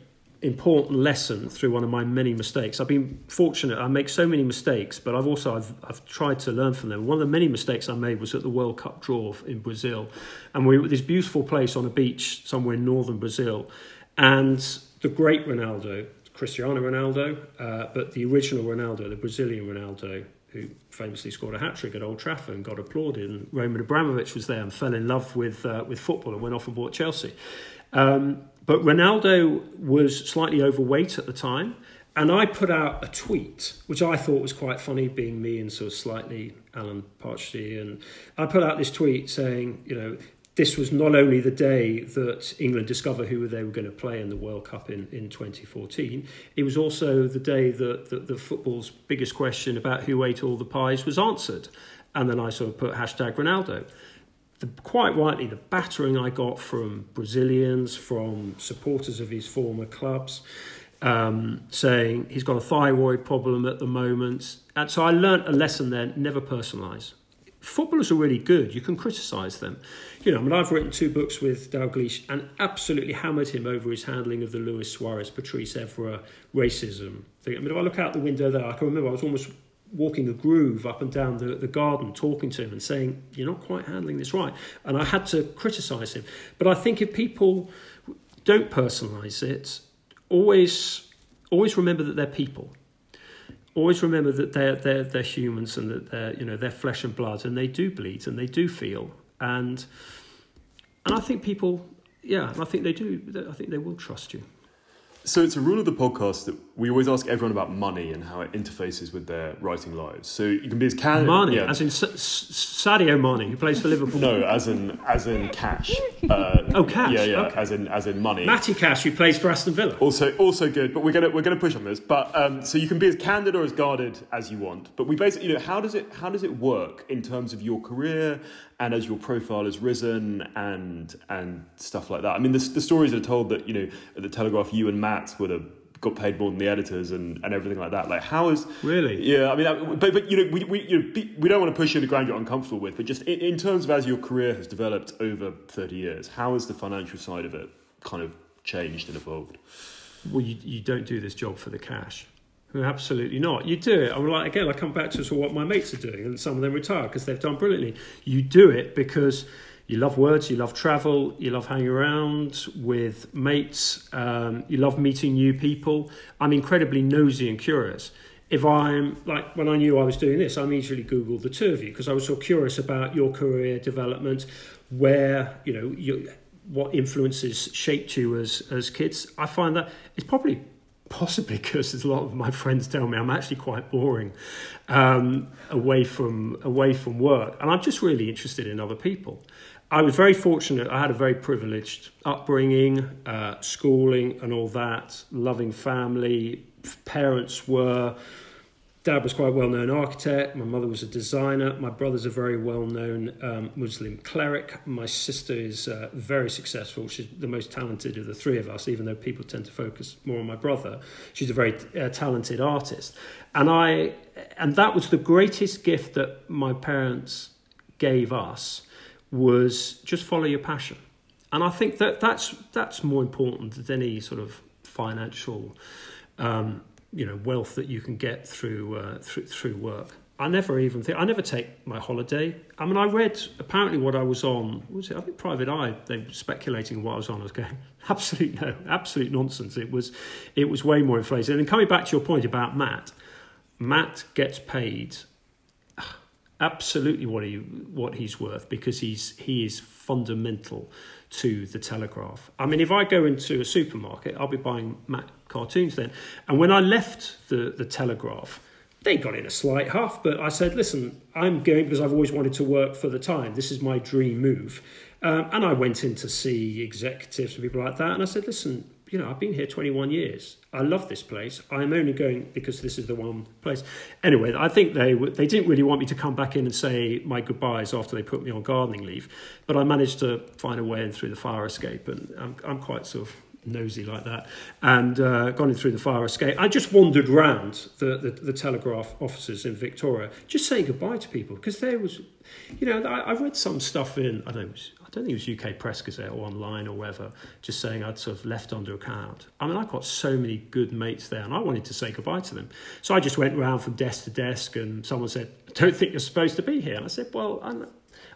important lesson through one of my many mistakes. I've been fortunate. I make so many mistakes, but I've also I've, I've tried to learn from them. One of the many mistakes I made was at the World Cup draw in Brazil, and we were at this beautiful place on a beach somewhere in northern Brazil, and the great Ronaldo, Cristiano Ronaldo, uh, but the original Ronaldo, the Brazilian Ronaldo, who famously scored a hat trick at Old Trafford and got applauded, and Roman Abramovich was there and fell in love with uh, with football and went off and bought Chelsea. Um, but Ronaldo was slightly overweight at the time. And I put out a tweet, which I thought was quite funny, being me and sort of slightly Alan Partridge. And I put out this tweet saying, you know, this was not only the day that England discovered who they were going to play in the World Cup in, in 2014, it was also the day that, that the football's biggest question about who ate all the pies was answered. And then I sort of put hashtag Ronaldo the, quite rightly, the battering I got from Brazilians, from supporters of his former clubs, um, saying he's got a thyroid problem at the moment. And so I learnt a lesson there never personalise. Footballers are really good. You can criticise them. You know, I mean, I've written two books with Dalglish and absolutely hammered him over his handling of the Luis Suarez, Patrice Evra racism thing. I mean, if I look out the window there, I can remember I was almost walking a groove up and down the, the garden, talking to him and saying, You're not quite handling this right. And I had to criticize him. But I think if people don't personalize it, always always remember that they're people. Always remember that they're they're they're humans and that they're you know they're flesh and blood and they do bleed and they do feel and and I think people yeah I think they do I think they will trust you. So it's a rule of the podcast that we always ask everyone about money and how it interfaces with their writing lives. So you can be as candid. Money, yeah. as in S- S- Sadio Mane, who plays for Liverpool. No, as in as in cash. (laughs) Uh, oh, cash. Yeah, yeah. Okay. As in as in money. Matty Cash, who plays for Aston Villa. Also, also good. But we're gonna we're gonna push on this. But um, so you can be as candid or as guarded as you want. But we basically, you know, how does it how does it work in terms of your career and as your profile has risen and and stuff like that. I mean, the, the stories are told that you know at the Telegraph, you and Matt would have got paid more than the editors and, and everything like that. Like, how is really? Yeah, I mean, but but you know, we we you know, we don't want to push you to ground you're uncomfortable with, but just in, in terms of as your career has developed over thirty years, how has the financial side of it kind of changed and evolved? Well, you, you don't do this job for the cash. Absolutely not. You do it. I'm like again. I come back to what my mates are doing, and some of them retire because they've done brilliantly. You do it because you love words, you love travel, you love hanging around with mates, um, you love meeting new people. I'm incredibly nosy and curious. If I'm like when I knew I was doing this, I immediately googled the two of you because I was so curious about your career development, where you know you, what influences shaped you as as kids. I find that it's probably possibly (laughs) because a lot of my friends tell me I'm actually quite boring um, away from away from work, and I'm just really interested in other people. I was very fortunate. I had a very privileged upbringing, uh, schooling, and all that. Loving family. Parents were dad was quite a well known architect. My mother was a designer. My brother's a very well known um, Muslim cleric. My sister is uh, very successful. She's the most talented of the three of us, even though people tend to focus more on my brother. She's a very uh, talented artist. And, I, and that was the greatest gift that my parents gave us was just follow your passion. And I think that that's, that's more important than any sort of financial um, you know wealth that you can get through uh, through through work. I never even think I never take my holiday. I mean, I read apparently what I was on. Was it? I think Private Eye. They were speculating what I was on. I was going (laughs) absolute no, absolute nonsense. It was it was way more inflated. And coming back to your point about Matt, Matt gets paid absolutely what he what he's worth because he's he is fundamental to the Telegraph. I mean, if I go into a supermarket, I'll be buying Matt cartoons then. And when I left the the Telegraph, they got in a slight huff, but I said, listen, I'm going because I've always wanted to work for the time. This is my dream move. Um, and I went in to see executives and people like that, and I said, listen, you know, I've been here 21 years. I love this place. I'm only going because this is the one place. Anyway, I think they they didn't really want me to come back in and say my goodbyes after they put me on gardening leave, but I managed to find a way in through the fire escape, and I'm, I'm quite sort of nosy like that, and uh, gone in through the fire escape. I just wandered round the, the, the Telegraph offices in Victoria, just saying goodbye to people because there was, you know, I, I read some stuff in I don't know I don't think it was UK Press Gazette or online or wherever, just saying I'd sort of left under account. I mean, I've got so many good mates there, and I wanted to say goodbye to them. So I just went around from desk to desk, and someone said, I don't think you're supposed to be here. And I said, Well, I'm,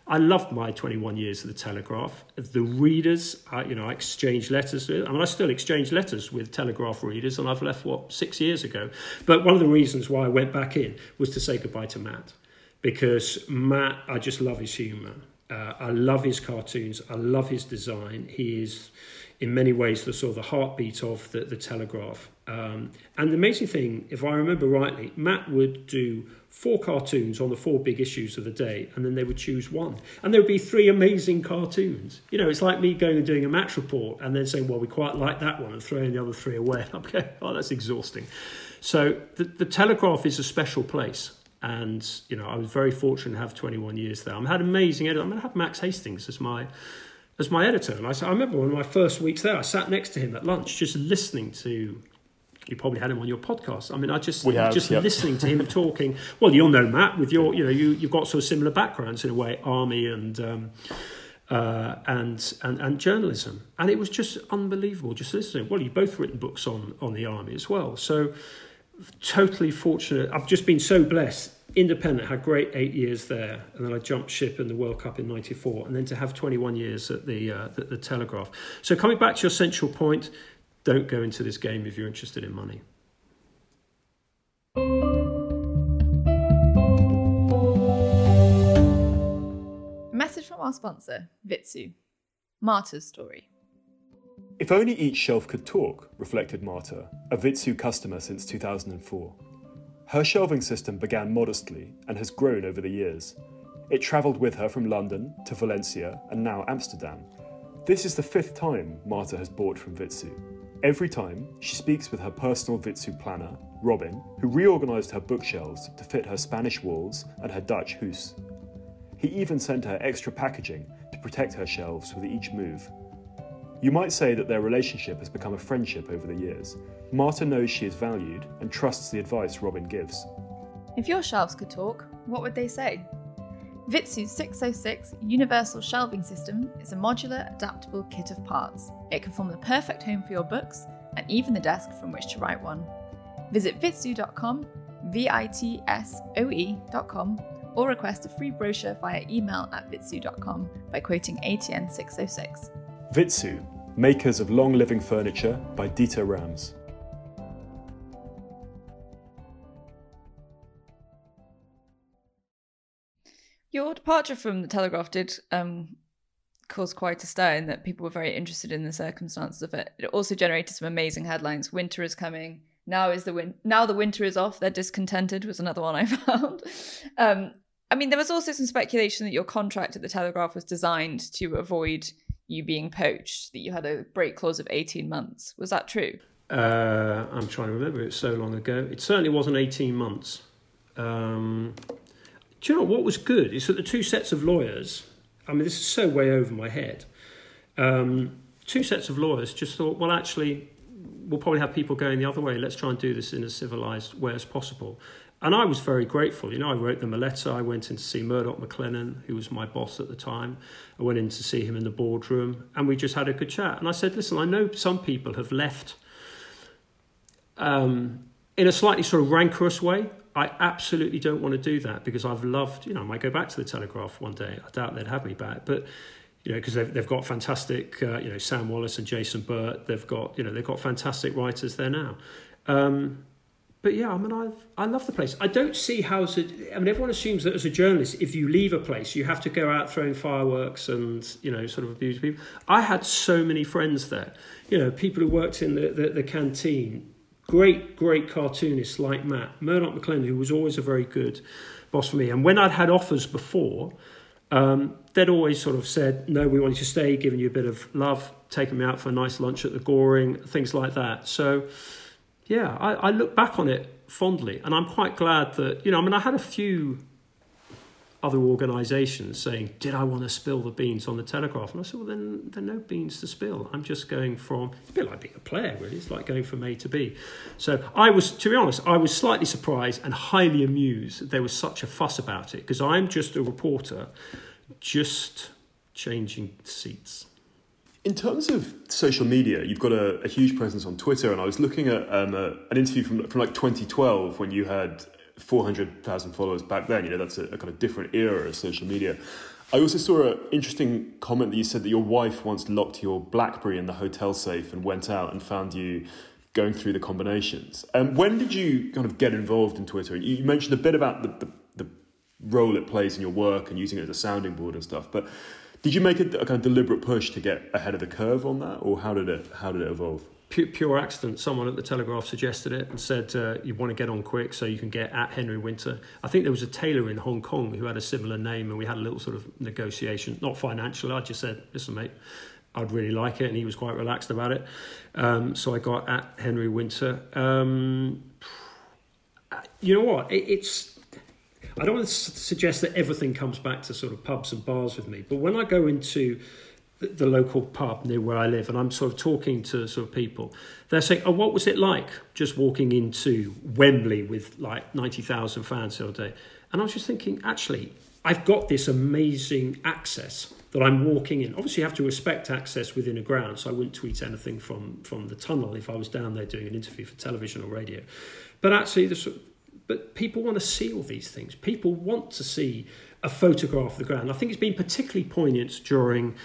I loved my 21 years of the Telegraph. The readers, I, you know, I exchanged letters. With, I mean, I still exchange letters with Telegraph readers, and I've left what six years ago. But one of the reasons why I went back in was to say goodbye to Matt, because Matt, I just love his humour. Uh, I love his cartoons. I love his design. He is, in many ways, the sort of the heartbeat of the, the Telegraph. Um, and the amazing thing, if I remember rightly, Matt would do four cartoons on the four big issues of the day, and then they would choose one. And there would be three amazing cartoons. You know, it's like me going and doing a match report and then saying, well, we quite like that one, and throwing the other three away. (laughs) Going, oh, that's exhausting. So the, the Telegraph is a special place and you know I was very fortunate to have 21 years there. I've had amazing editors. I'm going to have Max Hastings as my as my editor, and I, I remember one of my first weeks there. I sat next to him at lunch, just listening to. You probably had him on your podcast. I mean, I just have, just yep. listening to him talking. Well, you'll know Matt with your, you know, you you've got sort of similar backgrounds in a way, army and. Um, uh, and, and and journalism, and it was just unbelievable. Just listening. Well, you've both written books on on the army as well, so totally fortunate. I've just been so blessed. Independent had great eight years there, and then I jumped ship in the World Cup in '94, and then to have 21 years at the, uh, the the Telegraph. So coming back to your central point, don't go into this game if you're interested in money. message from our sponsor, Vitsoe. Marta's story. If only each shelf could talk, reflected Marta, a Vitsoe customer since 2004. Her shelving system began modestly and has grown over the years. It travelled with her from London to Valencia and now Amsterdam. This is the fifth time Marta has bought from Vitsoe. Every time, she speaks with her personal Vitsoe planner, Robin, who reorganised her bookshelves to fit her Spanish walls and her Dutch house. He even sent her extra packaging to protect her shelves with each move, you might say that their relationship has become a friendship over the years. Marta knows she is valued and trusts the advice Robin gives. If your shelves could talk, what would they say? Vitsoe's 606 Universal Shelving System is a modular, adaptable kit of parts. It can form the perfect home for your books and even the desk from which to write one. Visit vitsoe.com, V I T S O E.com, or request a free brochure via email at vitsoe.com by quoting ATN 606. Vitsoe, makers of long living furniture by Dieter Rams. Your departure from the Telegraph did um, cause quite a stir in that people were very interested in the circumstances of it. It also generated some amazing headlines. Winter is coming. Now is the win- now the winter is off. They're discontented was another one I (laughs) found. Um, I mean, there was also some speculation that your contract at the Telegraph was designed to avoid you being poached, that you had a break clause of 18 months. Was that true? Uh, I'm trying to remember. It was so long ago. It certainly wasn't 18 months. Um, do you know what was good? Is that the two sets of lawyers, I mean, this is so way over my head. Um, two sets of lawyers just thought, well, actually, we'll probably have people going the other way. Let's try and do this in a civilized way as possible. And I was very grateful. You know, I wrote them a letter. I went in to see Murdoch MacLennan, who was my boss at the time. I went in to see him in the boardroom, and we just had a good chat. And I said, listen, I know some people have left um, in a slightly sort of rancorous way. I absolutely don't want to do that because I've loved, you know, I might go back to the Telegraph one day. I doubt they'd have me back, but you know, because they've, they've got fantastic, uh, you know, Sam Wallace and Jason Burt. They've got, you know, they've got fantastic writers there now. Um, but yeah, I mean, I I love the place. I don't see how. A, I mean, everyone assumes that as a journalist, if you leave a place, you have to go out throwing fireworks and you know, sort of abuse people. I had so many friends there. You know, people who worked in the the, the canteen. Great, great cartoonists like Matt Murdoch MacLennan, who was always a very good boss for me. And when I'd had offers before, um, they'd always sort of said, "No, we want you to stay," giving you a bit of love, taking me out for a nice lunch at the Goring, things like that. So yeah, I, I look back on it fondly, and I'm quite glad that you know. I mean, I had a few other organisations saying, "Did I want to spill the beans on the Telegraph?" And I said, "Well, then there are no beans to spill. I'm just going from it's a bit like being a player, really. It's like going from A to B." So I was, to be honest, I was slightly surprised and highly amused that there was such a fuss about it because I'm just a reporter, just changing seats. In terms of social media, you've got a, a huge presence on Twitter, and I was looking at um, a, an interview from from like 2012 when you had 400,000 followers back then. You know, that's a, a, kind of different era of social media. I also saw an interesting comment that you said that your wife once locked your BlackBerry in the hotel safe and went out and found you going through the combinations. And um, when did you kind of get involved in Twitter? You mentioned a bit about the, the, the role it plays in your work and using it as a sounding board and stuff, but did you make a, a, kind of deliberate push to get ahead of the curve on that, or how did it how did it evolve? Pure, pure accident. Someone at the Telegraph suggested it and said uh, you want to get on quick so you can get at Henry Winter. I think there was a tailor in Hong Kong who had a similar name, and we had a little sort of negotiation, not financial. I just said, "Listen, mate, I'd really like it," and he was quite relaxed about it. Um, so I got at Henry Winter. Um, you know what? It, it's I don't want to suggest that everything comes back to sort of pubs and bars with me, but when I go into the local pub near where I live, and I'm sort of talking to sort of people. They're saying, "Oh, what was it like just walking into Wembley with like ninety thousand fans the other day?" And I was just thinking, actually, I've got this amazing access that I'm walking in. Obviously, you have to respect access within a ground, so I wouldn't tweet anything from from the tunnel if I was down there doing an interview for television or radio. But actually, the, but people want to see all these things. People want to see a photograph of the ground. I think it's been particularly poignant during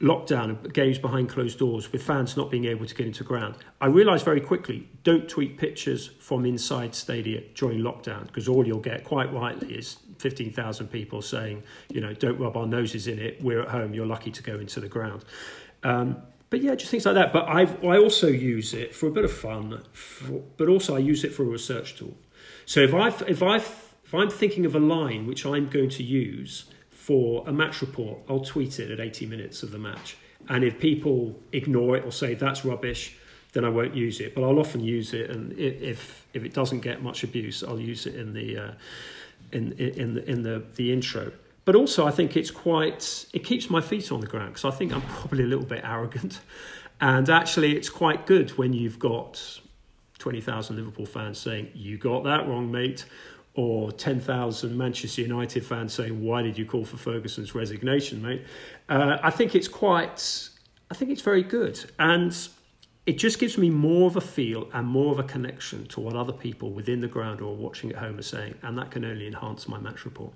lockdown games behind closed doors with fans not being able to get into ground. I realised very quickly don't tweet pictures from inside stadia during lockdown because all you'll get quite rightly is 15,000 people saying, you know, don't rub our noses in it. We're at home. You're lucky to go into the ground. Um, but yeah, just things like that. But I've, I also use it for a bit of fun, for, but also I use it for a research tool. So if I if I if I'm thinking of a line which I'm going to use for a match report, I'll tweet it at 80 minutes of the match. And if people ignore it or say that's rubbish, then I won't use it. But I'll often use it, and if if it doesn't get much abuse, I'll use it in the uh, in in the in the, the intro. But also, I think it's quite it keeps my feet on the ground because I think I'm (laughs) probably a little bit arrogant, and actually, it's quite good when you've got 20,000 Liverpool fans saying, You got that wrong, mate. Or 10,000 Manchester United fans saying, Why did you call for Ferguson's resignation, mate? Uh, I think it's quite, I think it's very good. And it just gives me more of a feel and more of a connection to what other people within the ground or watching at home are saying. And that can only enhance my match report.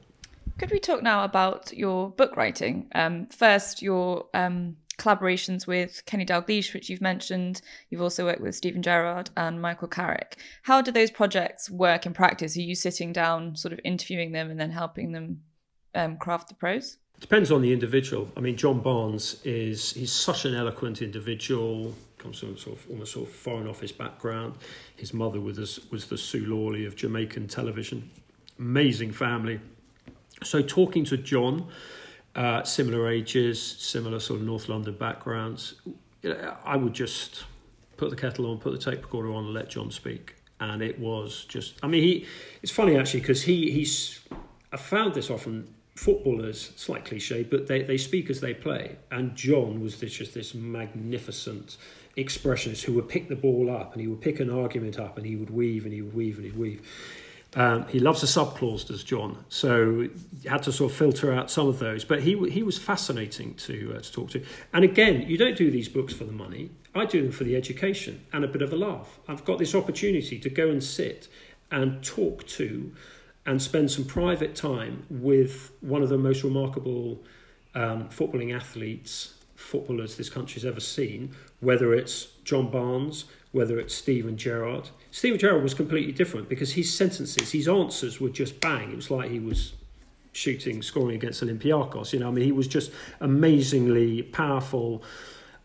Could we talk now about your book writing? Um, first, your um, collaborations with Kenny Dalglish, which you've mentioned. You've also worked with Steven Gerrard and Michael Carrick. How do those projects work in practice? Are you sitting down, sort of interviewing them, and then helping them um, craft the prose? Depends on the individual. I mean, John Barnes is he's such an eloquent individual. Comes from sort of almost sort of foreign office background. His mother was was the Sue Lawley of Jamaican television. Amazing family. So talking to John uh, similar ages, similar sort of North London backgrounds. I would just put the kettle on, put the tape recorder on, and let John speak. And it was just, I mean, he. It's funny actually because he he's. I found this often footballers, slight cliche, but they, they speak as they play. And John was this, just this magnificent expressionist who would pick the ball up and he would pick an argument up and he would weave and he would weave and he'd weave. Um, he loves a subclause, does John. So had to sort of filter out some of those. But he he was fascinating to uh, to talk to. And again, you don't do these books for the money. I do them for the education and a bit of a laugh. I've got this opportunity to go and sit and talk to and spend some private time with one of the most remarkable um, footballing athletes, footballers this country's ever seen, whether it's John Barnes whether it's Steven Gerrard. Steven Gerrard was completely different because his sentences, his answers were just bang. It was like he was shooting, scoring against Olympiacos. You know, I mean, he was just amazingly powerful.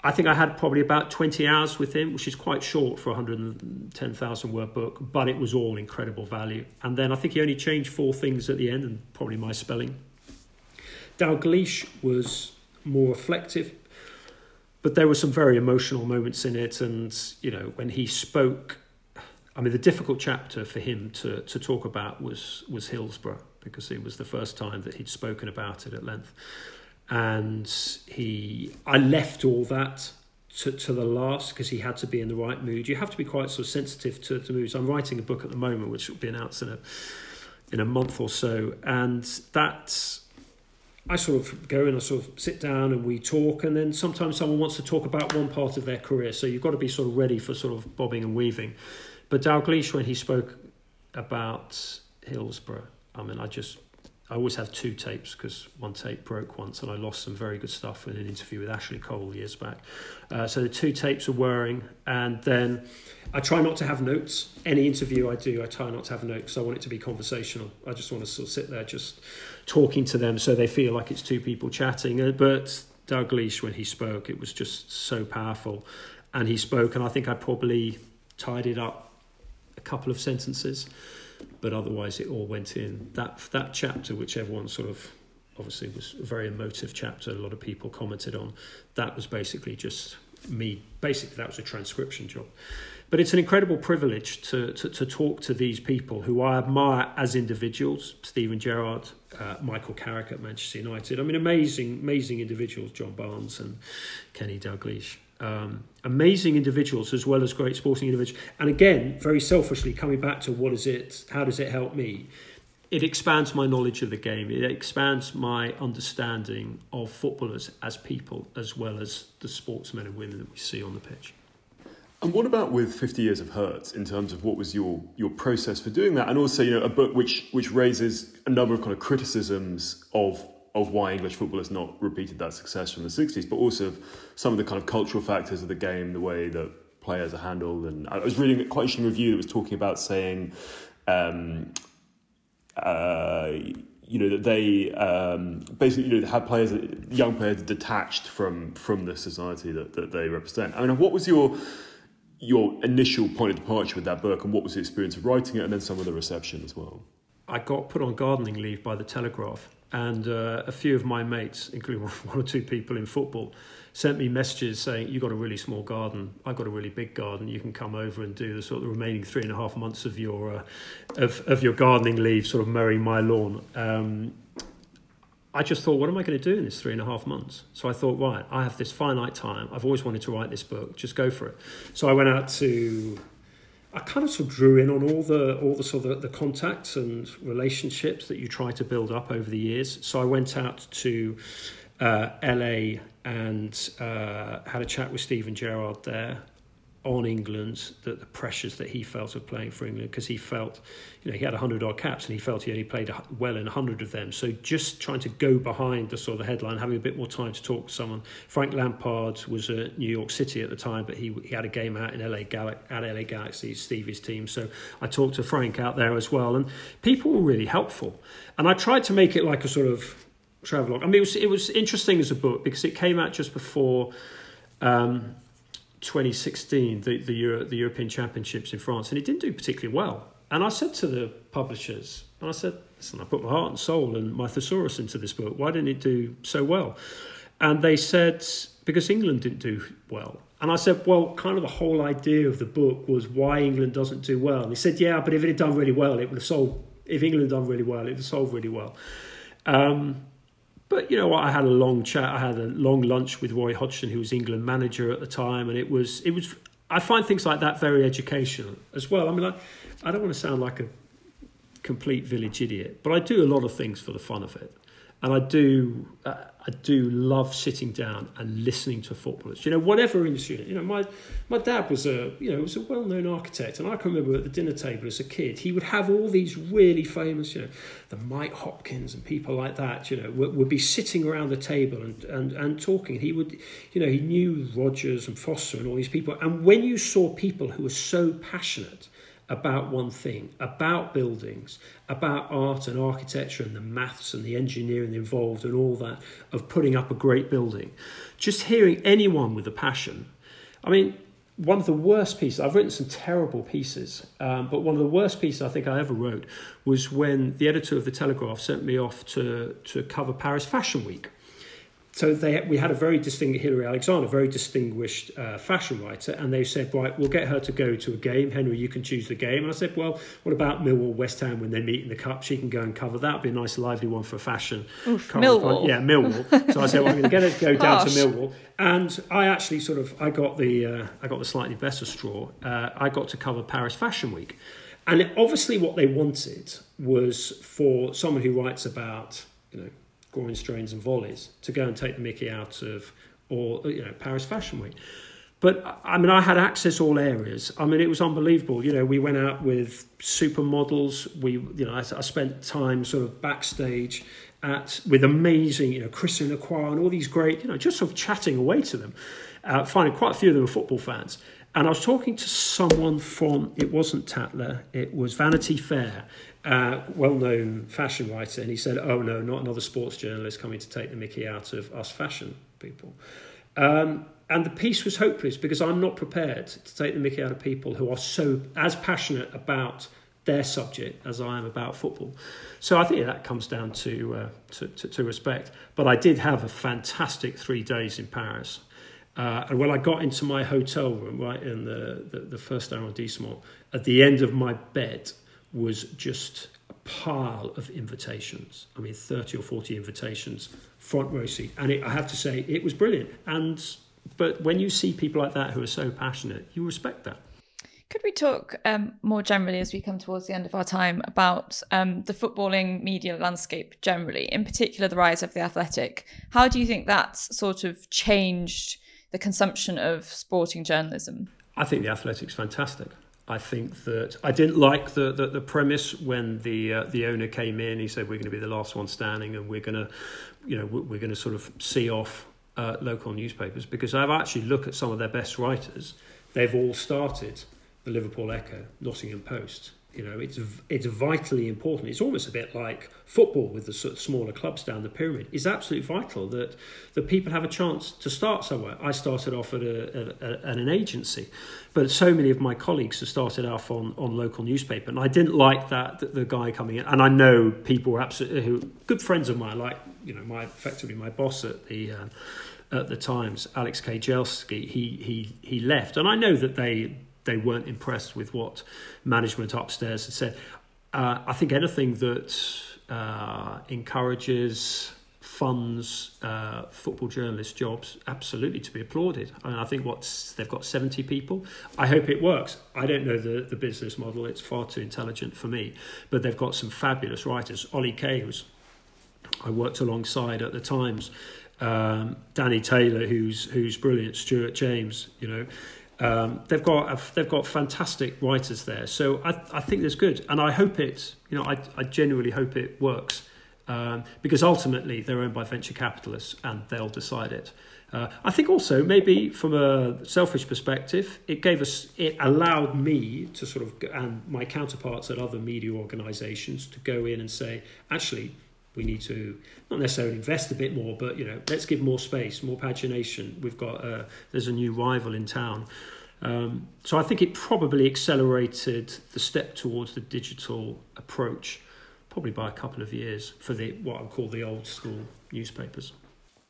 I think I had probably about 20 hours with him, which is quite short for a 110,000 word book, but it was all incredible value. And then I think he only changed four things at the end, and probably my spelling. Dalglish was more reflective, but there were some very emotional moments in it. And, you know, when he spoke, I mean, the difficult chapter for him to, to talk about was, was Hillsborough because it was the first time that he'd spoken about it at length. And he, I left all that to, to the last because he had to be in the right mood. You have to be quite sort of sensitive to, to moods. I'm writing a book at the moment which will be announced in a in a month or so, and that I sort of go and I sort of sit down and we talk, and then sometimes someone wants to talk about one part of their career, so you've got to be sort of ready for sort of bobbing and weaving. But Dalglish, when he spoke about Hillsborough, I mean, I just, I always have two tapes because one tape broke once and I lost some very good stuff in an interview with Ashley Cole years back. Uh, so the two tapes are whirring. And then I try not to have notes. Any interview I do, I try not to have notes I want it to be conversational. I just want to sort of sit there just talking to them so they feel like it's two people chatting. Uh, but Dalglish, when he spoke, it was just so powerful. And he spoke, and I think I probably tidied up a couple of sentences but otherwise it all went in. That that chapter, which everyone sort of obviously was a very emotive chapter, a lot of people commented on. That was basically just me. Basically, that was a transcription job. But it's an incredible privilege to, to, to talk to these people who I admire as individuals Steven Gerrard, uh, Michael Carrick at Manchester United. I mean, amazing, amazing individuals, John Barnes and Kenny Dalglish um, amazing individuals as well as great sporting individuals. And again, very selfishly, coming back to what is it, how does it help me? It expands my knowledge of the game. It expands my understanding of footballers as people, as well as the sportsmen and women that we see on the pitch. And what about with 50 Years of Hurt in terms of what was your, your process for doing that? And also, you know, a book which, which raises a number of kind of criticisms of of why English football has not repeated that success from the 60s, but also some of the kind of cultural factors of the game, the way that players are handled. And I was reading a quite interesting review that was talking about saying, um, uh, you know, that they um, basically you know, had players, young players detached from from the society that, that they represent. I mean, what was your your initial point of departure with that book, and what was the experience of writing it, and then some of the reception as well? I got put on gardening leave by the Telegraph and uh, a few of my mates, including (laughs) one or two people in football, sent me messages saying, "You've got a really small garden. I've got a really big garden. You can come over and do the sort of the remaining three and a half months of your uh, of of your gardening leave, sort of mowing my lawn." Um, I just thought, what am I going to do in this three and a half months? So I thought, right, I have this finite time. I've always wanted to write this book. Just go for it. So I went out to I kind of sort of drew in on all the all the sort of the, the contacts and relationships that you try to build up over the years. So I went out to uh, LA and uh, had a chat with Steven Gerrard there on England, the, the pressures that he felt of playing for England, because he felt, you know, he had 100 odd caps and he felt he only played well in 100 of them. So just trying to go behind the sort of the headline, having a bit more time to talk to someone. Frank Lampard was at New York City at the time, but he, he had a game out in LA Gal- at LA Galaxy, Stevie's team. So I talked to Frank out there as well. And people were really helpful. And I tried to make it like a sort of travelogue. I mean, it was, it was interesting as a book because it came out just before. Um, 2016, the, the, Euro, the European Championships in France, and it didn't do particularly well. And I said to the publishers, and I said, listen, I put my heart and soul and my thesaurus into this book. Why didn't it do so well? And they said, because England didn't do well. And I said, well, kind of the whole idea of the book was why England doesn't do well. And he said, yeah, but if it had done really well, it would have sold. If England had done really well, it would have sold really well. Um, but you know what? I had a long chat. I had a long lunch with Roy Hodgson, who was England manager at the time, and it was it was. I find things like that very educational as well. I mean, I, I don't want to sound like a complete village idiot, but I do a lot of things for the fun of it, and I do. Uh, I do love sitting down and listening to footballers. You know, whatever industry. You know, my my dad was a you know was a well known architect, and I can remember at the dinner table as a kid, he would have all these really famous, you know, the Mike Hopkins and people like that. You know, would, would be sitting around the table and, and and talking. He would, you know, he knew Rogers and Foster and all these people. And when you saw people who were so passionate about one thing, about buildings, about art and architecture and the maths and the engineering involved and all that of putting up a great building. Just hearing anyone with a passion. I mean, one of the worst pieces, I've written some terrible pieces, um, but one of the worst pieces I think I ever wrote was when the editor of The Telegraph sent me off to, to cover Paris Fashion Week so they, we had a very distinguished Hilary Alexander, very distinguished uh, fashion writer, and they said, right, we'll get her to go to a game. Henry, you can choose the game. And I said, well, what about Millwall West Ham when they meet in the cup? She can go and cover that. Be a nice, lively one for fashion. Oof, Millwall. Yeah, Millwall. so I said, well, I'm going to get her to go down to Millwall. And I actually sort of, I got the, uh, I got the slightly better straw. Uh, I got to cover Paris Fashion Week. And obviously what they wanted was for someone who writes about, you know, scoring strains and volleys to go and take the mickey out of, or you know, Paris Fashion Week. But I mean, I had access all areas. I mean, it was unbelievable. You know, we went out with supermodels. We, you know, I, I spent time sort of backstage at with amazing, you know, Chris Christian Lacroix and all these great, you know, just sort of chatting away to them, uh, finding quite a few of them were football fans. And I was talking to someone from, it wasn't Tatler, it was Vanity Fair, well-known fashion writer, and he said, "Oh no, not another sports journalist coming to take the Mickey out of us fashion people." Um, and the piece was hopeless because I'm not prepared to take the Mickey out of people who are so as passionate about their subject as I am about football. So I think that comes down to, uh, to, to, to, respect. But I did have a fantastic three days in Paris. Uh, and when I got into my hotel room, right in the, the, the first arrondissement, at the end of my bed was just a pile of invitations. I mean, 30 or 40 invitations, front row seat. And it, I have to say, it was brilliant. And But when you see people like that who are so passionate, you respect that. Could we talk um, more generally as we come towards the end of our time about um, the footballing media landscape generally, in particular the rise of the athletic? How do you think that's sort of changed the consumption of sporting journalism? I think the athletic's fantastic. I think that I didn't like the, the, the premise when the uh, the owner came in. He said we're going to be the last one standing, and we're going to, you know, we're going to sort of see off uh, local newspapers because I've actually looked at some of their best writers. They've all started the Liverpool Echo, Nottingham Post, you know, it's it's vitally important. It's almost a bit like football with the sort of smaller clubs down the pyramid. It's absolutely vital that that people have a chance to start somewhere. I started off at, a, a, at an agency, but so many of my colleagues have started off on, on local newspaper, and I didn't like that the, the guy coming in. And I know people were absolutely who good friends of mine, like you know, my effectively my boss at the. Uh, at the Times, Alex Kay-Jelski, he he he left, and I know that they they weren't impressed with what management upstairs had said. Uh, I think anything that uh, encourages, funds uh, football journalist jobs, absolutely to be applauded. I, mean, I think what they've got 70 people. I hope it works. I don't know the, the business model, it's far too intelligent for me. But they've got some fabulous writers. Ollie Kay, who's I worked alongside at the Times, um, Danny Taylor, who's who's brilliant, Stuart James, you know. Um, they've got a, they've got fantastic writers there, so I, I think that's good, and I hope it. You know, I, I genuinely hope it works um, because ultimately they're owned by venture capitalists and they'll decide it. Uh, I think also maybe from a selfish perspective, it gave us it allowed me to sort of and my counterparts at other media organisations to go in and say actually we need to not necessarily invest a bit more, but you know, let's give more space, more pagination. We've got uh, there's a new rival in town, um, so I think it probably accelerated the step towards the digital approach, probably by a couple of years for the what I call the old school newspapers.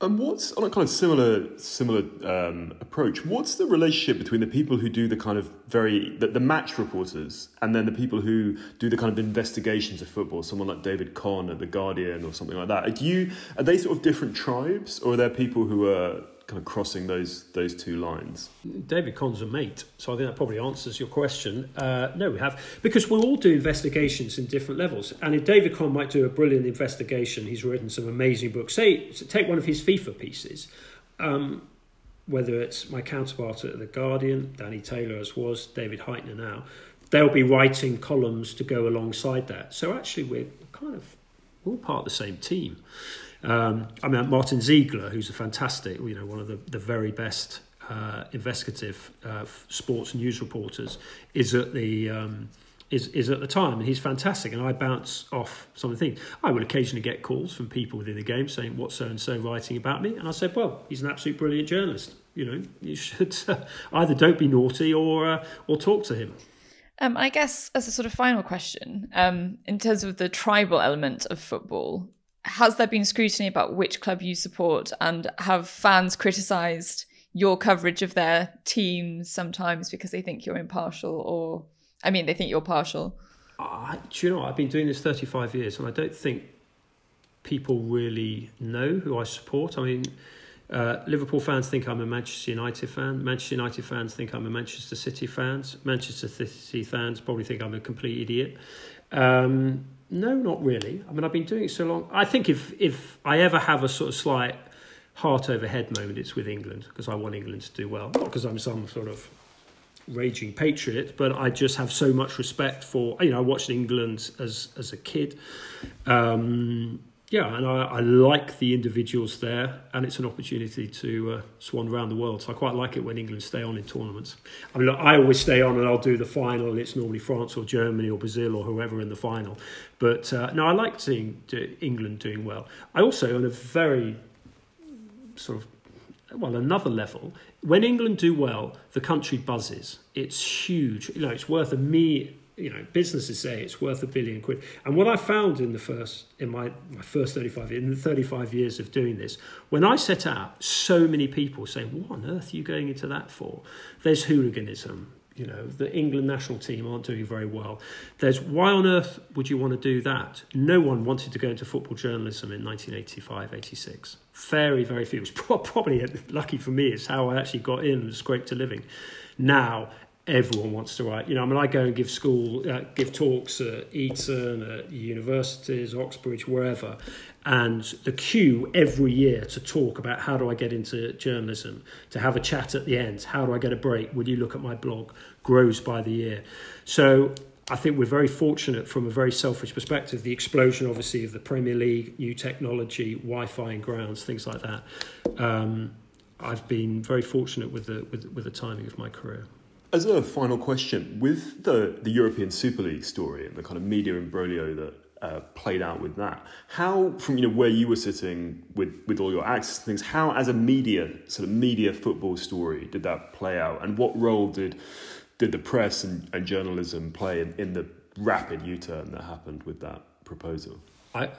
And what's on a kind of similar similar um, approach? What's the relationship between the people who do the kind of very the, the, match reporters and then the people who do the kind of investigations of football? Someone like David Conn at the Guardian or something like that. Are you are they sort of different tribes, or are there people who are kind of crossing those those two lines? David Conn's a mate, so I think that probably answers your question. Uh, no, we have because we all do investigations in different levels, and if David Conn might do a brilliant investigation, he's written some amazing books. Say, take one of his FIFA pieces. Um, whether it's my counterpart at The Guardian, Danny Taylor as was, David Hytner now, they'll be writing columns to go alongside that. So actually, we're kind of all part of the same team. Um, I mean, Martin Ziegler, who's a fantastic, you know, one of the, the very best uh, investigative uh, sports news reporters, is at the um, is is at the time, and he's fantastic. And I bounce off some of the things. I would occasionally get calls from people within the game saying, "What's so and so writing about me?" And I said, "Well, he's an absolute brilliant journalist. You know, you should uh, either don't be naughty or uh, or talk to him." Um, I guess as a sort of final question, um, in terms of the tribal element of football, has there been scrutiny about which club you support, and have fans criticised your coverage of their teams sometimes because they think you're impartial, or I mean, they think you're partial? Uh, do you know? I've been doing this 35 years, and I don't think people really know who I support. I mean, uh, Liverpool fans think I'm a Manchester United fan. Manchester United fans think I'm a Manchester City fan. Manchester City fans probably think I'm a complete idiot. Um, no, not really. I mean, I've been doing it so long. I think if if I ever have a sort of slight heart over head moment, it's with England because I want England to do well. Not because I'm some sort of raging patriot, but I just have so much respect for. You know, I watched England as as a kid. Um, yeah, and I, I, like the individuals there, and it's an opportunity to uh, swan around the world. So I quite like it when England stay on in tournaments. I mean, look, I always stay on, and I'll do the final. And it's normally France or Germany or Brazil or whoever in the final. But uh, no, I like seeing England doing well. I also, on a very sort of well, another level. When England do well, the country buzzes. It's huge. You know, it's worth a me you know, businesses say it's worth a billion quid. And what I found in the first, in my, my first 35 years, in the 35 years of doing this, when I set out, so many people say, what on earth are you going into that for? There's hooliganism. You know, the England national team aren't doing very well. There's why on earth would you want to do that? No one wanted to go into football journalism in 1985, 86. Very, very few. It was (laughs) probably lucky for me, it's how I actually got in and scraped a living. Now, everyone wants to write. You know, I mean, I go and give school, uh, give talks at Eton, at universities, Oxbridge, wherever, and the queue every year to talk about how do I get into journalism, to have a chat at the end, how do I get a break, will you look at my blog, grows by the year. So I think we're very fortunate from a very selfish perspective. The explosion, obviously, of the Premier League, new technology, Wi-Fi in grounds, things like that. Um, I've been very fortunate with the with, with the timing of my career. As a final question, with the, the European Super League story and the kind of media imbroglio that uh, played out with that, how from you know where you were sitting with, with all your access to things, how as a media sort of media football story did that play out, and what role did did the press and, and journalism play in, in the rapid U turn that happened with that proposal? I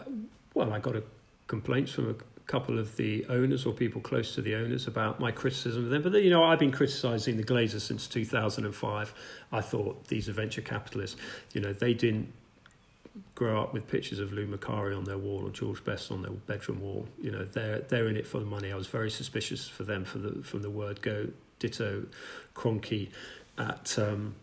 well, I got a complaints from a couple of the owners or people close to the owners about my criticism of them. But you know, I've been criticising the Glazers since 2005. I thought these are venture capitalists. You know, they didn't grow up with pictures of Lou Macari on their wall or George Best on their bedroom wall. You know, they're they're in it for the money. I was very suspicious for them for the from the word go. Ditto, Kroenke at. Um,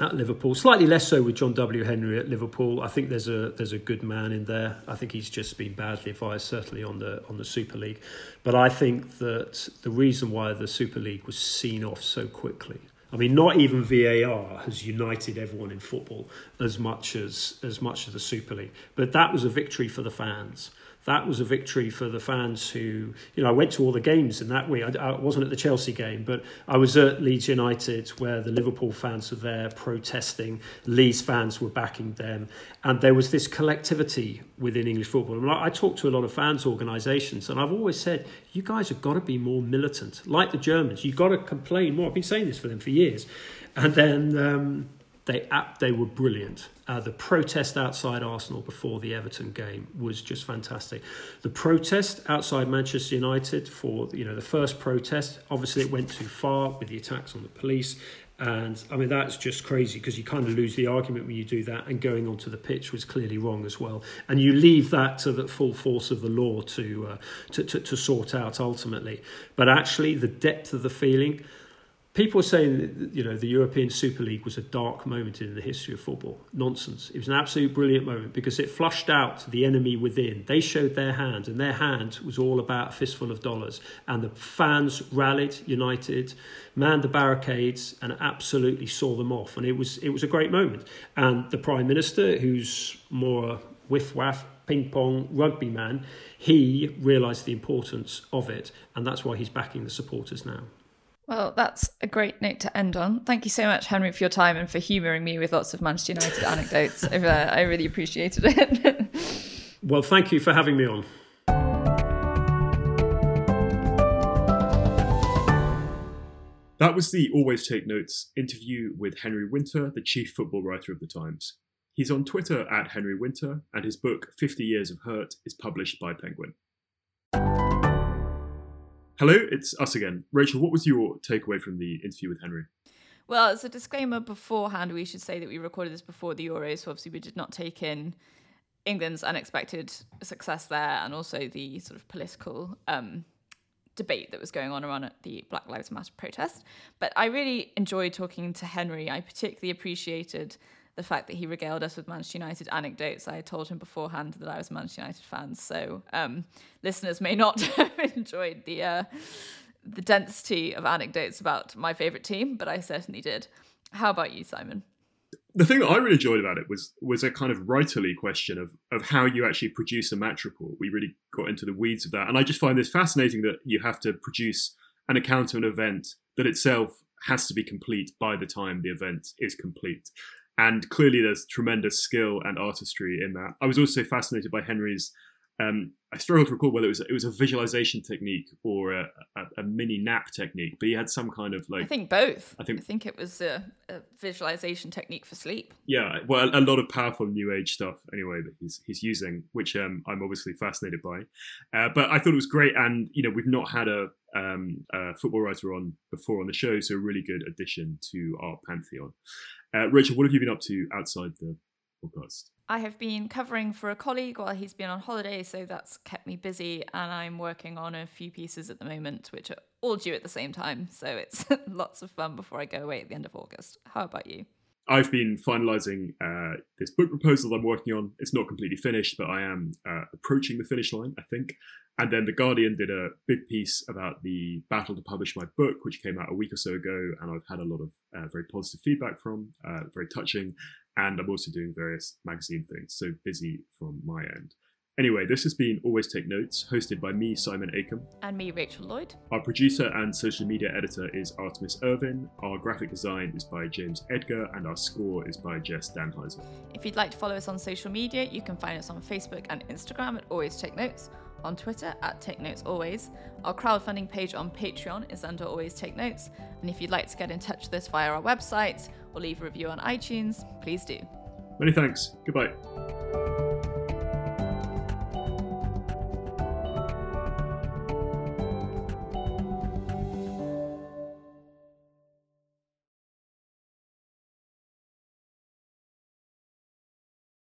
at Liverpool. Slightly less so with John W. Henry at Liverpool. I think there's a there's a good man in there. I think he's just been badly advised, certainly on the on the Super League. But I think that the reason why the Super League was seen off so quickly. I mean, not even VAR has united everyone in football as much as as much as the Super League. But that was a victory for the fans that was a victory for the fans who, you know, I went to all the games in that way. I, I, wasn't at the Chelsea game, but I was at Leeds United where the Liverpool fans were there protesting. Leeds fans were backing them. And there was this collectivity within English football. I, mean, I, talked to a lot of fans' organisations, and I've always said, you guys have got to be more militant. Like the Germans, you've got to complain more. I've been saying this for them for years. And then. Um, they they were brilliant. Uh, the protest outside Arsenal before the Everton game was just fantastic. The protest outside Manchester United for you know the first protest, obviously it went too far with the attacks on the police. And I mean, that's just crazy because you kind of lose the argument when you do that. And going onto the pitch was clearly wrong as well. And you leave that to the full force of the law to, uh, to, to, to sort out ultimately. But actually, the depth of the feeling, People are saying that you know the European Super League was a dark moment in the history of football. Nonsense. It was an absolute brilliant moment because it flushed out the enemy within. They showed their hand, and their hand was all about a fistful of dollars. And the fans rallied, united, manned the barricades, and absolutely saw them off. And it was it was a great moment. And the Prime Minister, who's more a whiff waff ping pong rugby man, he realised the importance of it, and that's why he's backing the supporters now. Well, that's a great note to end on. Thank you so much, Henry, for your time and for humouring me with lots of Manchester United (laughs) anecdotes. I really appreciated it. (laughs) well, thank you for having me on. That was the Always Take Notes interview with Henry Winter, the chief football writer of the Times. He's on Twitter at Henry Winter, and his book, 50 Years of Hurt, is published by Penguin. Hello, it's us again. Rachel, what was your takeaway from the interview with Henry? Well, as a disclaimer beforehand, we should say that we recorded this before the Euros, so obviously we did not take in England's unexpected success there and also the sort of political um, debate that was going on around the Black Lives Matter protest. But I really enjoyed talking to Henry. I particularly appreciated the fact that he regaled us with Manchester United anecdotes. I told him beforehand that I was a Manchester United fan, so um, listeners may not (laughs) have enjoyed the uh, the density of anecdotes about my favourite team, but I certainly did. How about you, Simon? The thing that I really enjoyed about it was was a kind of writerly question of of how you actually produce a match report. We really got into the weeds of that, and I just find this fascinating that you have to produce an account of an event that itself has to be complete by the time the event is complete and clearly there's tremendous skill and artistry in that. I was also fascinated by Henry's. Um, I struggle to recall whether it was it was a visualization technique or a, a, a, mini nap technique, but he had some kind of like. I think both. I think I think it was a, a visualization technique for sleep. Yeah, well, a, lot of powerful new age stuff anyway that he's he's using, which um, I'm obviously fascinated by. Uh, but I thought it was great, and you know we've not had a, um, a football writer on before on the show, so a really good addition to our pantheon. Uh, Rachel, what have you been up to outside the podcast? I have been covering for a colleague while he's been on holiday, so that's kept me busy. And I'm working on a few pieces at the moment, which are all due at the same time. So it's (laughs) lots of fun before I go away at the end of August. How about you? I've been finalising uh, this book proposal I'm working on. It's not completely finished, but I am uh, approaching the finish line, I think. And then The Guardian did a big piece about the battle to publish my book, which came out a week or so ago, and I've had a lot of uh, very positive feedback from, uh, very touching. And I'm also doing various magazine things, so busy from my end. Anyway, this has been Always Take Notes, hosted by me, Simon Akam. And me, Rachel Lloyd. Our producer and social media editor is Artemis Irvin. Our graphic design is by James Edgar, and our score is by Jess Danheiser. If you'd like to follow us on social media, you can find us on Facebook and Instagram at Always Take Notes on Twitter at Take Notes Always. Our crowdfunding page on Patreon is under Always Take Notes. And if you'd like to get in touch with us via our website or leave a review on iTunes, please do. Many thanks. Goodbye.